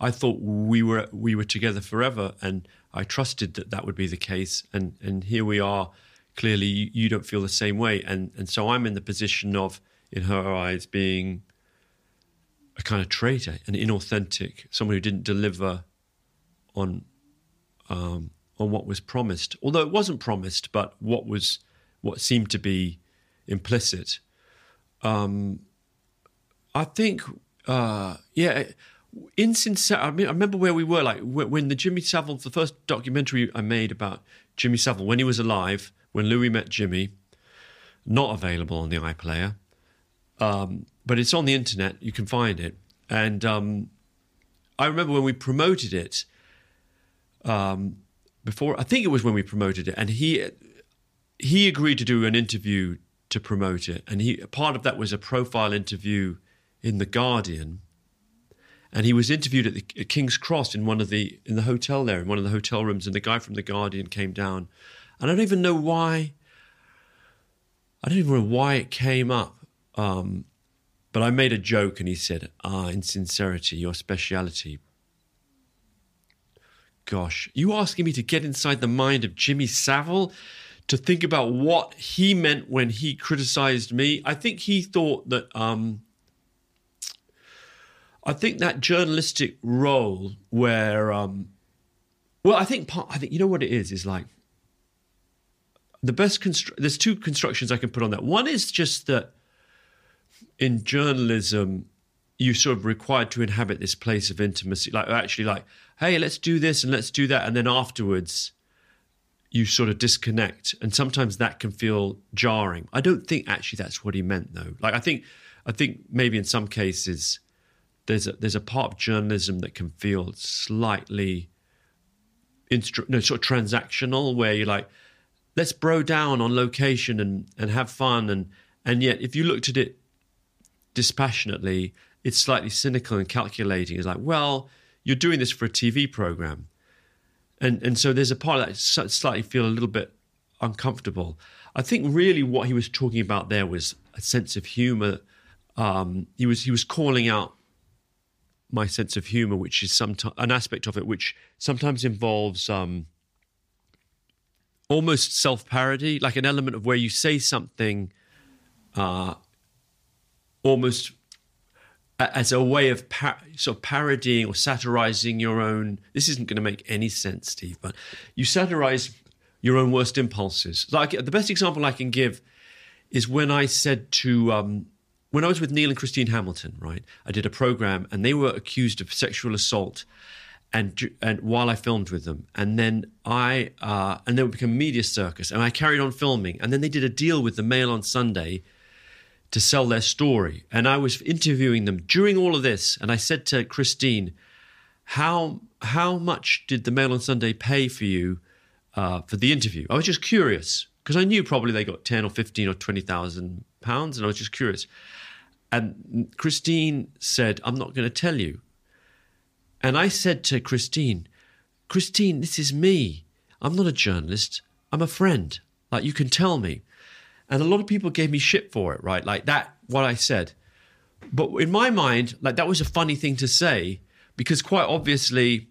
I thought we were we were together forever, and I trusted that that would be the case, and and here we are. Clearly, you, you don't feel the same way, and and so I'm in the position of, in her eyes, being a kind of traitor, an inauthentic, someone who didn't deliver on um, on what was promised, although it wasn't promised, but what was what seemed to be implicit. Um, I think, uh, yeah, insincere. I mean, I remember where we were, like when the Jimmy Savile, the first documentary I made about Jimmy Savile when he was alive, when Louis met Jimmy, not available on the iPlayer, um, but it's on the internet. You can find it, and um, I remember when we promoted it. Um, before I think it was when we promoted it, and he he agreed to do an interview to promote it, and he part of that was a profile interview in the Guardian, and he was interviewed at the at King's Cross in one of the in the hotel there in one of the hotel rooms, and the guy from the Guardian came down, and I don't even know why. I don't even know why it came up, um, but I made a joke, and he said, "Ah, insincerity, your speciality." Gosh, you asking me to get inside the mind of Jimmy Savile to think about what he meant when he criticized me? I think he thought that. Um, I think that journalistic role where, um, well, I think part, I think you know what it is is like the best. Constru- there's two constructions I can put on that. One is just that in journalism, you sort of required to inhabit this place of intimacy, like actually, like, hey, let's do this and let's do that, and then afterwards, you sort of disconnect, and sometimes that can feel jarring. I don't think actually that's what he meant, though. Like, I think, I think maybe in some cases there's a, there's a part of journalism that can feel slightly instru- no, sort of transactional, where you're like, let's bro down on location and and have fun, and and yet if you looked at it dispassionately, it's slightly cynical and calculating. It's like, well, you're doing this for a TV program, and and so there's a part that s- slightly feel a little bit uncomfortable. I think really what he was talking about there was a sense of humor. Um, he was he was calling out my sense of humor, which is sometimes an aspect of it which sometimes involves um, almost self parody, like an element of where you say something uh, almost as a way of par- sort of parodying or satirizing your own. This isn't going to make any sense, Steve, but you satirize your own worst impulses. Like the best example I can give is when I said to um, when I was with Neil and Christine Hamilton, right? I did a program and they were accused of sexual assault. And, and while I filmed with them, and then I uh, and they would become media circus, and I carried on filming, and then they did a deal with the Mail on Sunday to sell their story. And I was interviewing them during all of this. And I said to Christine, how, how much did the Mail on Sunday pay for you uh, for the interview? I was just curious because I knew probably they got 10 or 15 or 20,000 pounds. And I was just curious. And Christine said, I'm not going to tell you. And I said to Christine, Christine, this is me. I'm not a journalist. I'm a friend. Like, you can tell me. And a lot of people gave me shit for it, right? Like that, what I said. But in my mind, like that was a funny thing to say because quite obviously,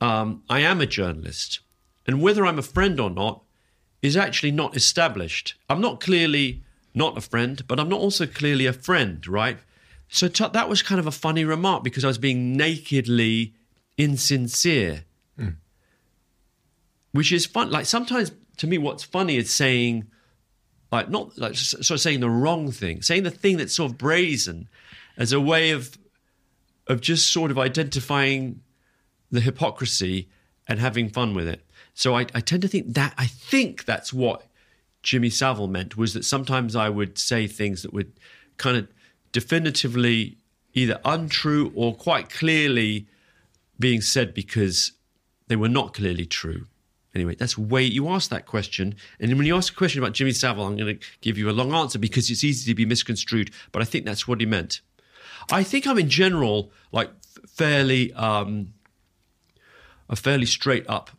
um, I am a journalist. And whether I'm a friend or not is actually not established. I'm not clearly not a friend, but I'm not also clearly a friend, right? So t- that was kind of a funny remark because I was being nakedly insincere, mm. which is fun. Like sometimes to me, what's funny is saying, like not like sort of saying the wrong thing, saying the thing that's sort of brazen as a way of of just sort of identifying the hypocrisy and having fun with it. So I, I tend to think that I think that's what Jimmy Savile meant was that sometimes I would say things that would kind of definitively either untrue or quite clearly being said because they were not clearly true. Anyway, that's way you asked that question, and when you ask a question about Jimmy Savile, I'm going to give you a long answer because it's easy to be misconstrued. But I think that's what he meant. I think I'm in general like fairly um, a fairly straight up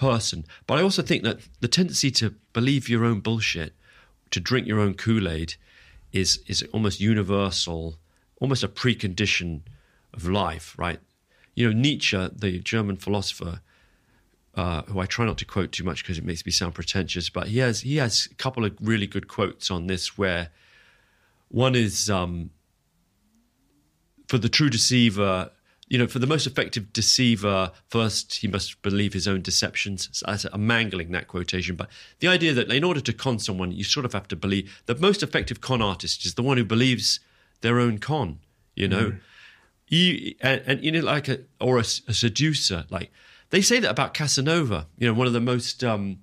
person, but I also think that the tendency to believe your own bullshit, to drink your own Kool Aid, is is almost universal, almost a precondition of life, right? You know, Nietzsche, the German philosopher, uh, who I try not to quote too much because it makes me sound pretentious, but he has he has a couple of really good quotes on this. Where one is um, for the true deceiver, you know, for the most effective deceiver, first he must believe his own deceptions. I'm mangling that quotation, but the idea that in order to con someone, you sort of have to believe the most effective con artist is the one who believes their own con. You know, mm. you and, and, you know, like a or a, a seducer, like they say that about Casanova, you know, one of the most um,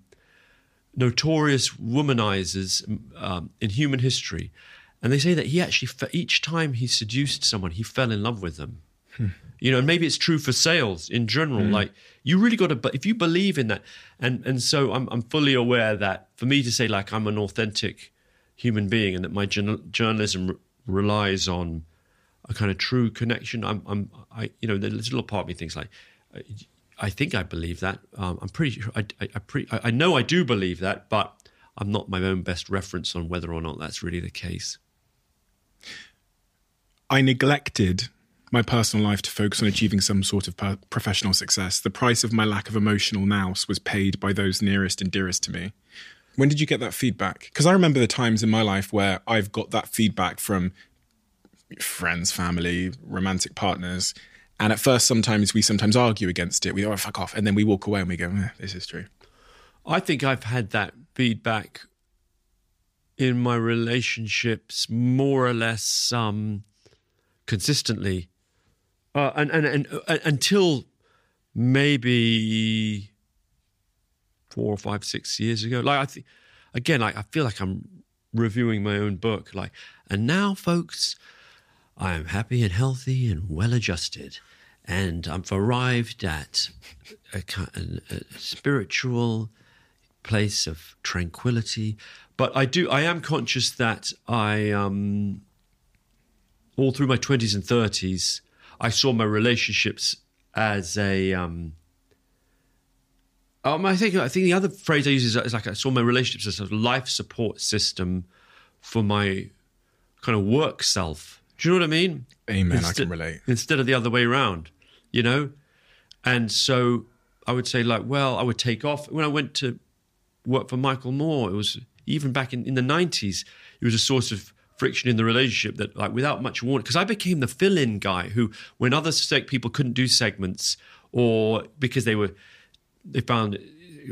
notorious womanizers um, in human history. And they say that he actually, for each time he seduced someone, he fell in love with them. Hmm. You know, and maybe it's true for sales in general. Hmm. Like, you really got to, if you believe in that, and and so I'm I'm fully aware that for me to say like I'm an authentic human being and that my journalism re- relies on a kind of true connection. I'm I'm I you know, a little part of me thinks like uh, I think I believe that. Um, I'm pretty sure. I, I, I, pre, I know I do believe that, but I'm not my own best reference on whether or not that's really the case. I neglected my personal life to focus on achieving some sort of per- professional success. The price of my lack of emotional nous was paid by those nearest and dearest to me. When did you get that feedback? Because I remember the times in my life where I've got that feedback from friends, family, romantic partners, and at first, sometimes we sometimes argue against it. We oh fuck off, and then we walk away and we go, eh, "This is true." I think I've had that feedback in my relationships more or less um, consistently, uh, and, and, and uh, until maybe four or five, six years ago. Like I think, again, like I feel like I'm reviewing my own book. Like, and now, folks, I am happy and healthy and well adjusted. And I've arrived at a, a, a spiritual place of tranquility. But I do, I am conscious that I, um, all through my 20s and 30s, I saw my relationships as a, um, Um, I think I think the other phrase I use is, is like I saw my relationships as a life support system for my kind of work self. Do you know what I mean? Amen. I can relate. Instead of the other way around, you know? And so I would say, like, well, I would take off. When I went to work for Michael Moore, it was even back in, in the 90s, it was a source of friction in the relationship that, like, without much warning, because I became the fill in guy who, when other seg- people couldn't do segments or because they were, they found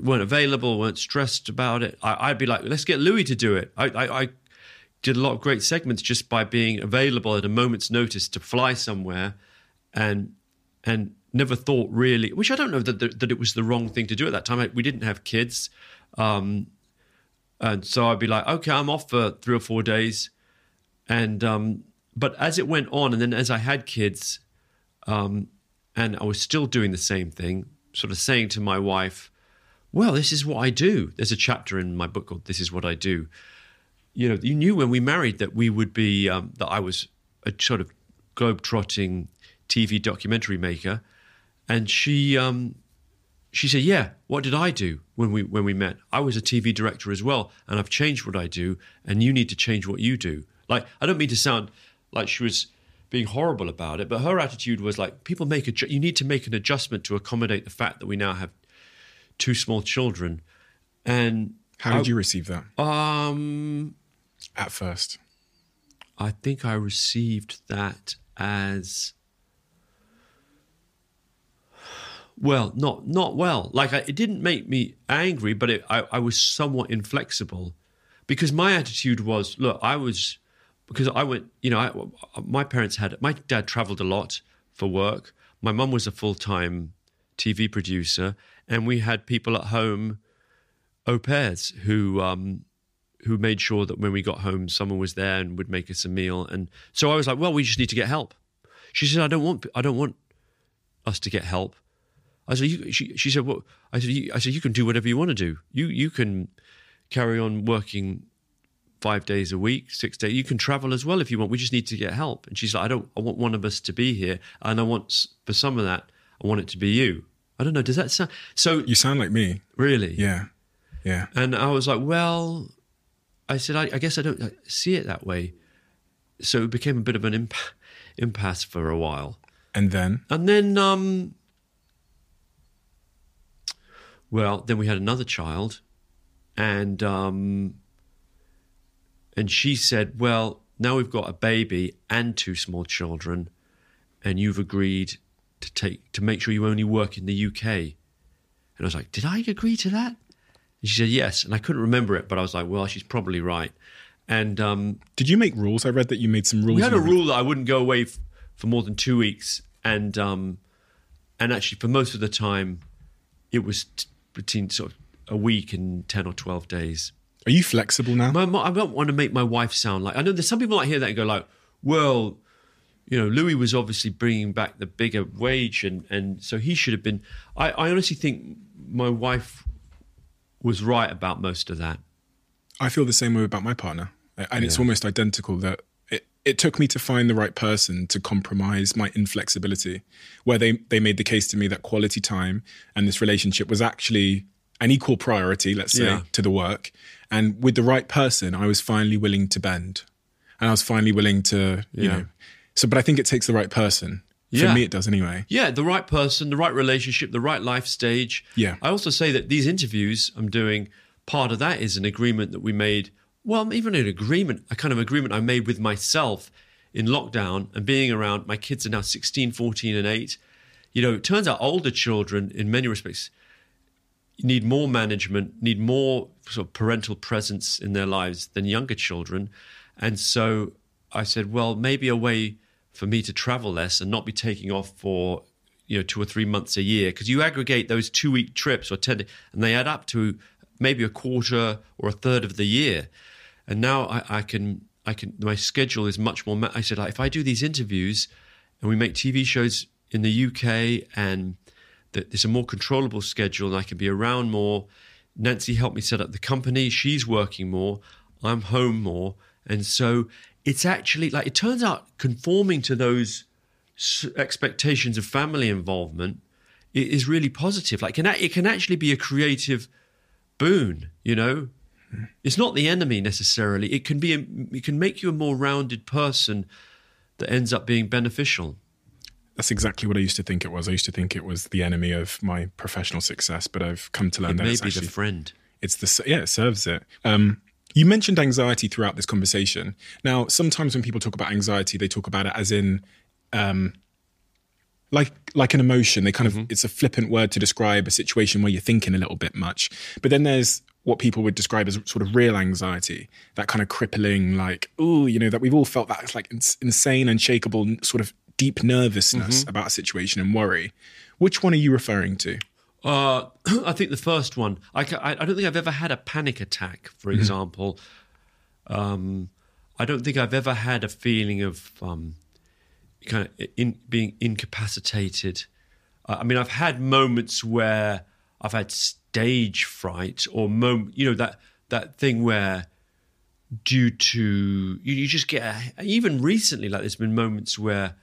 weren't available, weren't stressed about it, I, I'd be like, let's get Louis to do it. I, I, I did a lot of great segments just by being available at a moment's notice to fly somewhere and and never thought really which i don't know that, that, that it was the wrong thing to do at that time we didn't have kids um, and so i'd be like okay i'm off for three or four days and um, but as it went on and then as i had kids um, and i was still doing the same thing sort of saying to my wife well this is what i do there's a chapter in my book called this is what i do you know, you knew when we married that we would be um, that I was a sort of globe-trotting TV documentary maker, and she um, she said, "Yeah, what did I do when we when we met? I was a TV director as well, and I've changed what I do, and you need to change what you do." Like, I don't mean to sound like she was being horrible about it, but her attitude was like, "People make a you need to make an adjustment to accommodate the fact that we now have two small children," and How did you receive that um. at first? I think I received that as well, not not well. Like I, it didn't make me angry, but it, I, I was somewhat inflexible because my attitude was, look, I was because I went, you know, I, my parents had my dad traveled a lot for work. My mum was a full time TV producer, and we had people at home, au pairs, who um, who made sure that when we got home, someone was there and would make us a meal. And so I was like, well, we just need to get help. She said, I don't want, I don't want us to get help. I said, you, she, she said, well, I said, you, I said, you can do whatever you want to do. You, you can carry on working five days a week, six days. You can travel as well if you want. We just need to get help. And she's like, I don't, I want one of us to be here. And I want, for some of that, I want it to be you. I don't know. Does that sound, so You sound like me. really? Yeah. Yeah. And I was like, well, I said, I, I guess I don't see it that way. So it became a bit of an imp- impasse for a while. And then And then, um, well, then we had another child, and um, and she said, "Well, now we've got a baby and two small children, and you've agreed to take to make sure you only work in the UK." And I was like, "Did I agree to that?" And she said, "Yes." And I couldn't remember it, but I was like, "Well, she's probably right." And um, did you make rules? I read that you made some rules. we had a rule that I wouldn't go away f- for more than two weeks, and um, and actually for most of the time, it was t- between sort of a week and ten or twelve days. Are you flexible now? My, my, I don't want to make my wife sound like I know there's some people that hear that and go like, well, you know, Louis was obviously bringing back the bigger wage, and and so he should have been. I, I honestly think my wife was right about most of that. I feel the same way about my partner, and it's almost identical. That it, it took me to find the right person to compromise my inflexibility, where they they made the case to me that quality time and this relationship was actually an equal priority, let's say, Yeah. to the work. And with the right person, I was finally willing to bend, and I was finally willing to, you Yeah. know. So, but I think it takes the right person. For Yeah. me, it does anyway. Yeah, the right person, the right relationship, the right life stage. Yeah. I also say that these interviews I'm doing, part of that is an agreement that we made. Well, even an agreement, a kind of agreement I made with myself in lockdown and being around. My kids are now 16, 14, and 8. You know, it turns out older children, in many respects, need more management, need more sort of parental presence in their lives than younger children. And so I said, well, maybe a way for me to travel less and not be taking off for you know two or three months a year because you aggregate those two week trips or ten and they add up to maybe a quarter or a third of the year. And now I, I can I can my schedule is much more. ma- I said like, if I do these interviews and we make TV shows in the UK and that there's a more controllable schedule and I can be around more. Nancy helped me set up the company. She's working more. I'm home more. And so it's actually like, it turns out conforming to those expectations of family involvement is really positive. Like, it can actually be a creative boon, you know? It's not the enemy necessarily. It can be, a, it can make you a more rounded person that ends up being beneficial. That's exactly what I used to think it was. I used to think it was the enemy of my professional success, but I've come to learn It that may it's be actually the friend. it's the yeah it serves it. Um you mentioned anxiety throughout this conversation. Now sometimes when people talk about anxiety they talk about it as in um like like an emotion. They kind of it's a flippant word to describe a situation where you're thinking a little bit much. But then there's what people would describe as sort of real anxiety that kind of crippling like oh you know that we've all felt that it's like ins- insane unshakable sort of deep nervousness about a situation and worry which one are you referring to Uh, [clears throat] I think the first one. I, I, I don't think I've ever had a panic attack, for example. Um, I don't think I've ever had a feeling of um, kind of in, being incapacitated. Uh, I mean, I've had moments where I've had stage fright, or mom- you know that that thing where due to you, you just get a, even recently like there's been moments where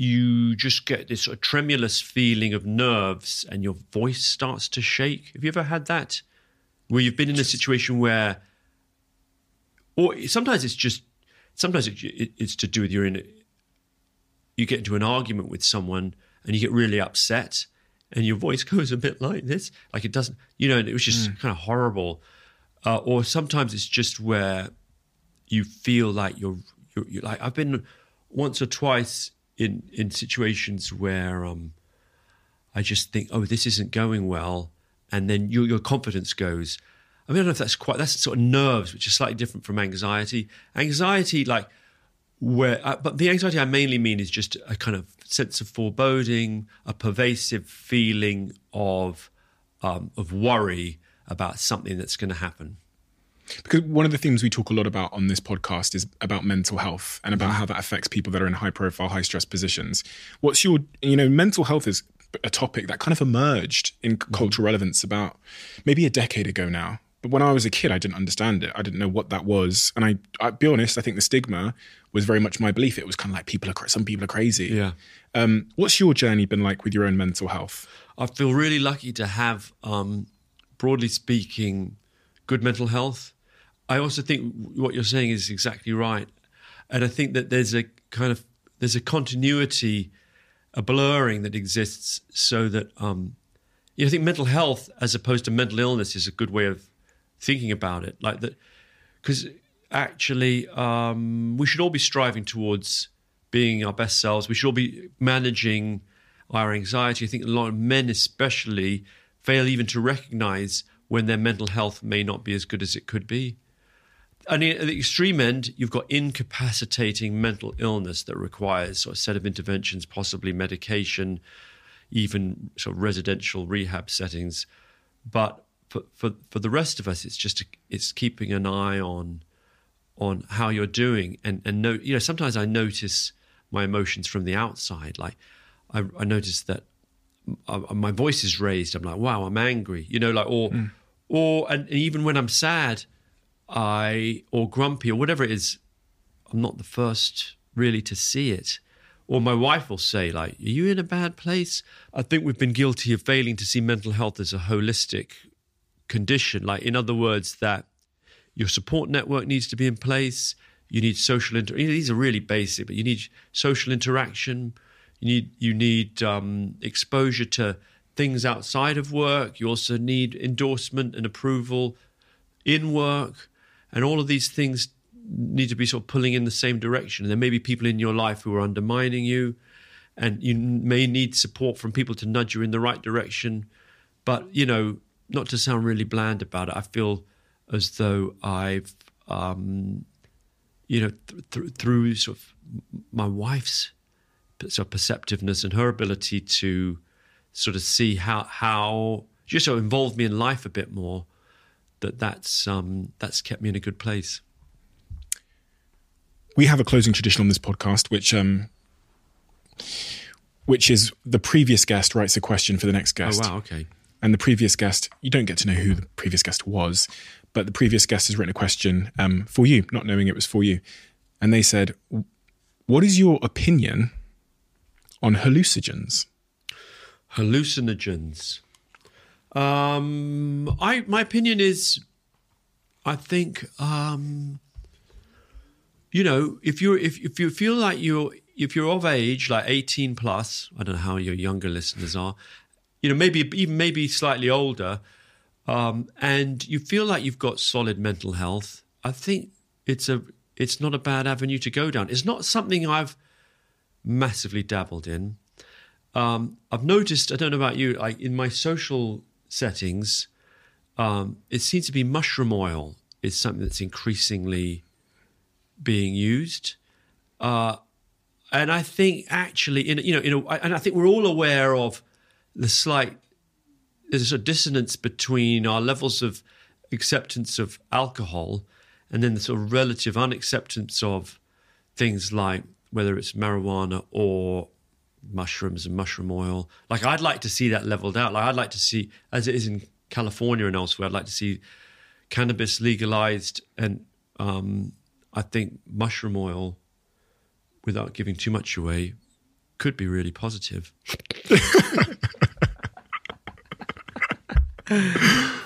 you just get this sort of tremulous feeling of nerves and your voice starts to shake. Have you ever had that? Where you've been in a situation where, or sometimes it's just, sometimes it, it, it's to do with you're in, you get into an argument with someone and you get really upset and your voice [laughs] goes a bit like this, like it doesn't, you know, and it was just kind of horrible. Uh, or sometimes it's just where you feel like you're, you're, you're like I've been once or twice in in situations where um I just think oh this isn't going well and then your your confidence goes. I mean I don't know if that's quite that's sort of nerves which is slightly different from anxiety. Anxiety like where uh, but the anxiety I mainly mean is just a kind of sense of foreboding a pervasive feeling of um, of worry about something that's going to happen because one of the themes we talk a lot about on this podcast is about mental health and Mm-hmm. about how that affects people that are in high profile high stress positions. What's your you know mental health is a topic that kind of emerged in Mm-hmm. cultural relevance about maybe a decade ago now. But when i was a kid i didn't understand it. I didn't know what that was. And i i'll be honest i think the stigma was very much my belief. It was kind of like people are some people are crazy. Yeah. Um, what's your journey been like with your own mental health? I feel really lucky to have, um, broadly speaking, good mental health. I also think what you're saying is exactly right, and I think that there's a kind of there's a continuity, a blurring that exists, so that um, you know, I think mental health as opposed to mental illness is a good way of thinking about it, like that, because actually um, we should all be striving towards being our best selves. We should all be managing our anxiety. I think a lot of men, especially, fail even to recognize when their mental health may not be as good as it could be. And at the extreme end, you've got incapacitating mental illness that requires sort a set of interventions, possibly medication, even sort of residential rehab settings. But for, for, for the rest of us, it's just it's keeping an eye on on how you're doing and and no, you know sometimes I notice my emotions from the outside. Like I, I notice that my voice is raised. I'm like, wow, I'm angry. You know, like or mm. or and even when I'm sad, I or grumpy or whatever it is, I'm not the first really to see it. Or my wife will say, like, are you in a bad place? I think we've been guilty of failing to see mental health as a holistic condition. Like, in other words, that your support network needs to be in place. You need social inter. These are really basic, but you need social interaction. You need you need um, exposure to things outside of work. You also need endorsement and approval in work, and all of these things need to be sort of pulling in the same direction. And there may be people in your life who are undermining you, and you may need support from people to nudge you in the right direction. But you know, not to sound really bland about it, I feel as though I've, um, you know, th- th- through sort of my wife's sort of perceptiveness and her ability to sort of see how how just sort of involved me in life a bit more. That that's um, that's kept me in a good place. we have a closing tradition on this podcast, which um, which is the previous guest writes a question for the next guest. Oh wow, okay. And the previous guest, you don't get to know who the previous guest was, but the previous guest has written a question um, for you, not knowing it was for you. And they said, What is your opinion on hallucinogens? hallucinogens. Um, I my opinion is, I think, um, you know, if you if if you feel like you're if you're of age, like eighteen plus, I don't know how your younger listeners are, you know, maybe even maybe slightly older, um, and you feel like you've got solid mental health. I think it's a it's not a bad avenue to go down. It's not something I've massively dabbled in. Um, I've noticed, I don't know about you, like in my social settings, um, it seems to be mushroom oil is something that's increasingly being used. Uh, and I think actually, in you know, in a, and I think we're all aware of the slight there's a dissonance between our levels of acceptance of alcohol and then the sort of relative unacceptance of things like whether it's marijuana or mushrooms and mushroom oil. Like I'd like to see that leveled out. Like I'd like to see, as it is in California and elsewhere, I'd like to see cannabis legalized, and um, I think mushroom oil, without giving too much away, could be really positive. [laughs]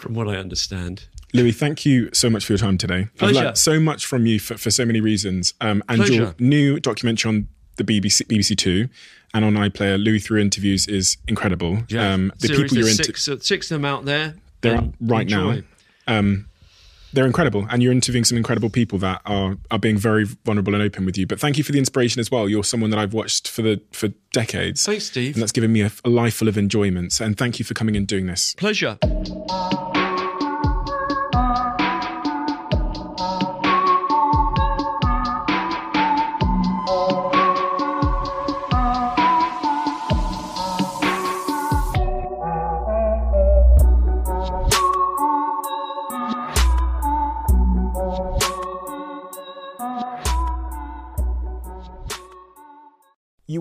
From what I understand. Louis, thank you so much for your time today. Pleasure. I've learned so much from you for, for so many reasons. Um, and your new documentary on the BBC, BBC Two and on iPlayer, Louis Theroux Interviews, is incredible. Um, the people you're into, six, uh, six of them out there. they're and right enjoy. now. Um, they're incredible, and you're interviewing some incredible people that are are being very vulnerable and open with you. But thank you for the inspiration as well. You're someone that I've watched for the for decades. Thanks, Steve. And that's given me a, a life full of enjoyments. And thank you for coming and doing this. Pleasure.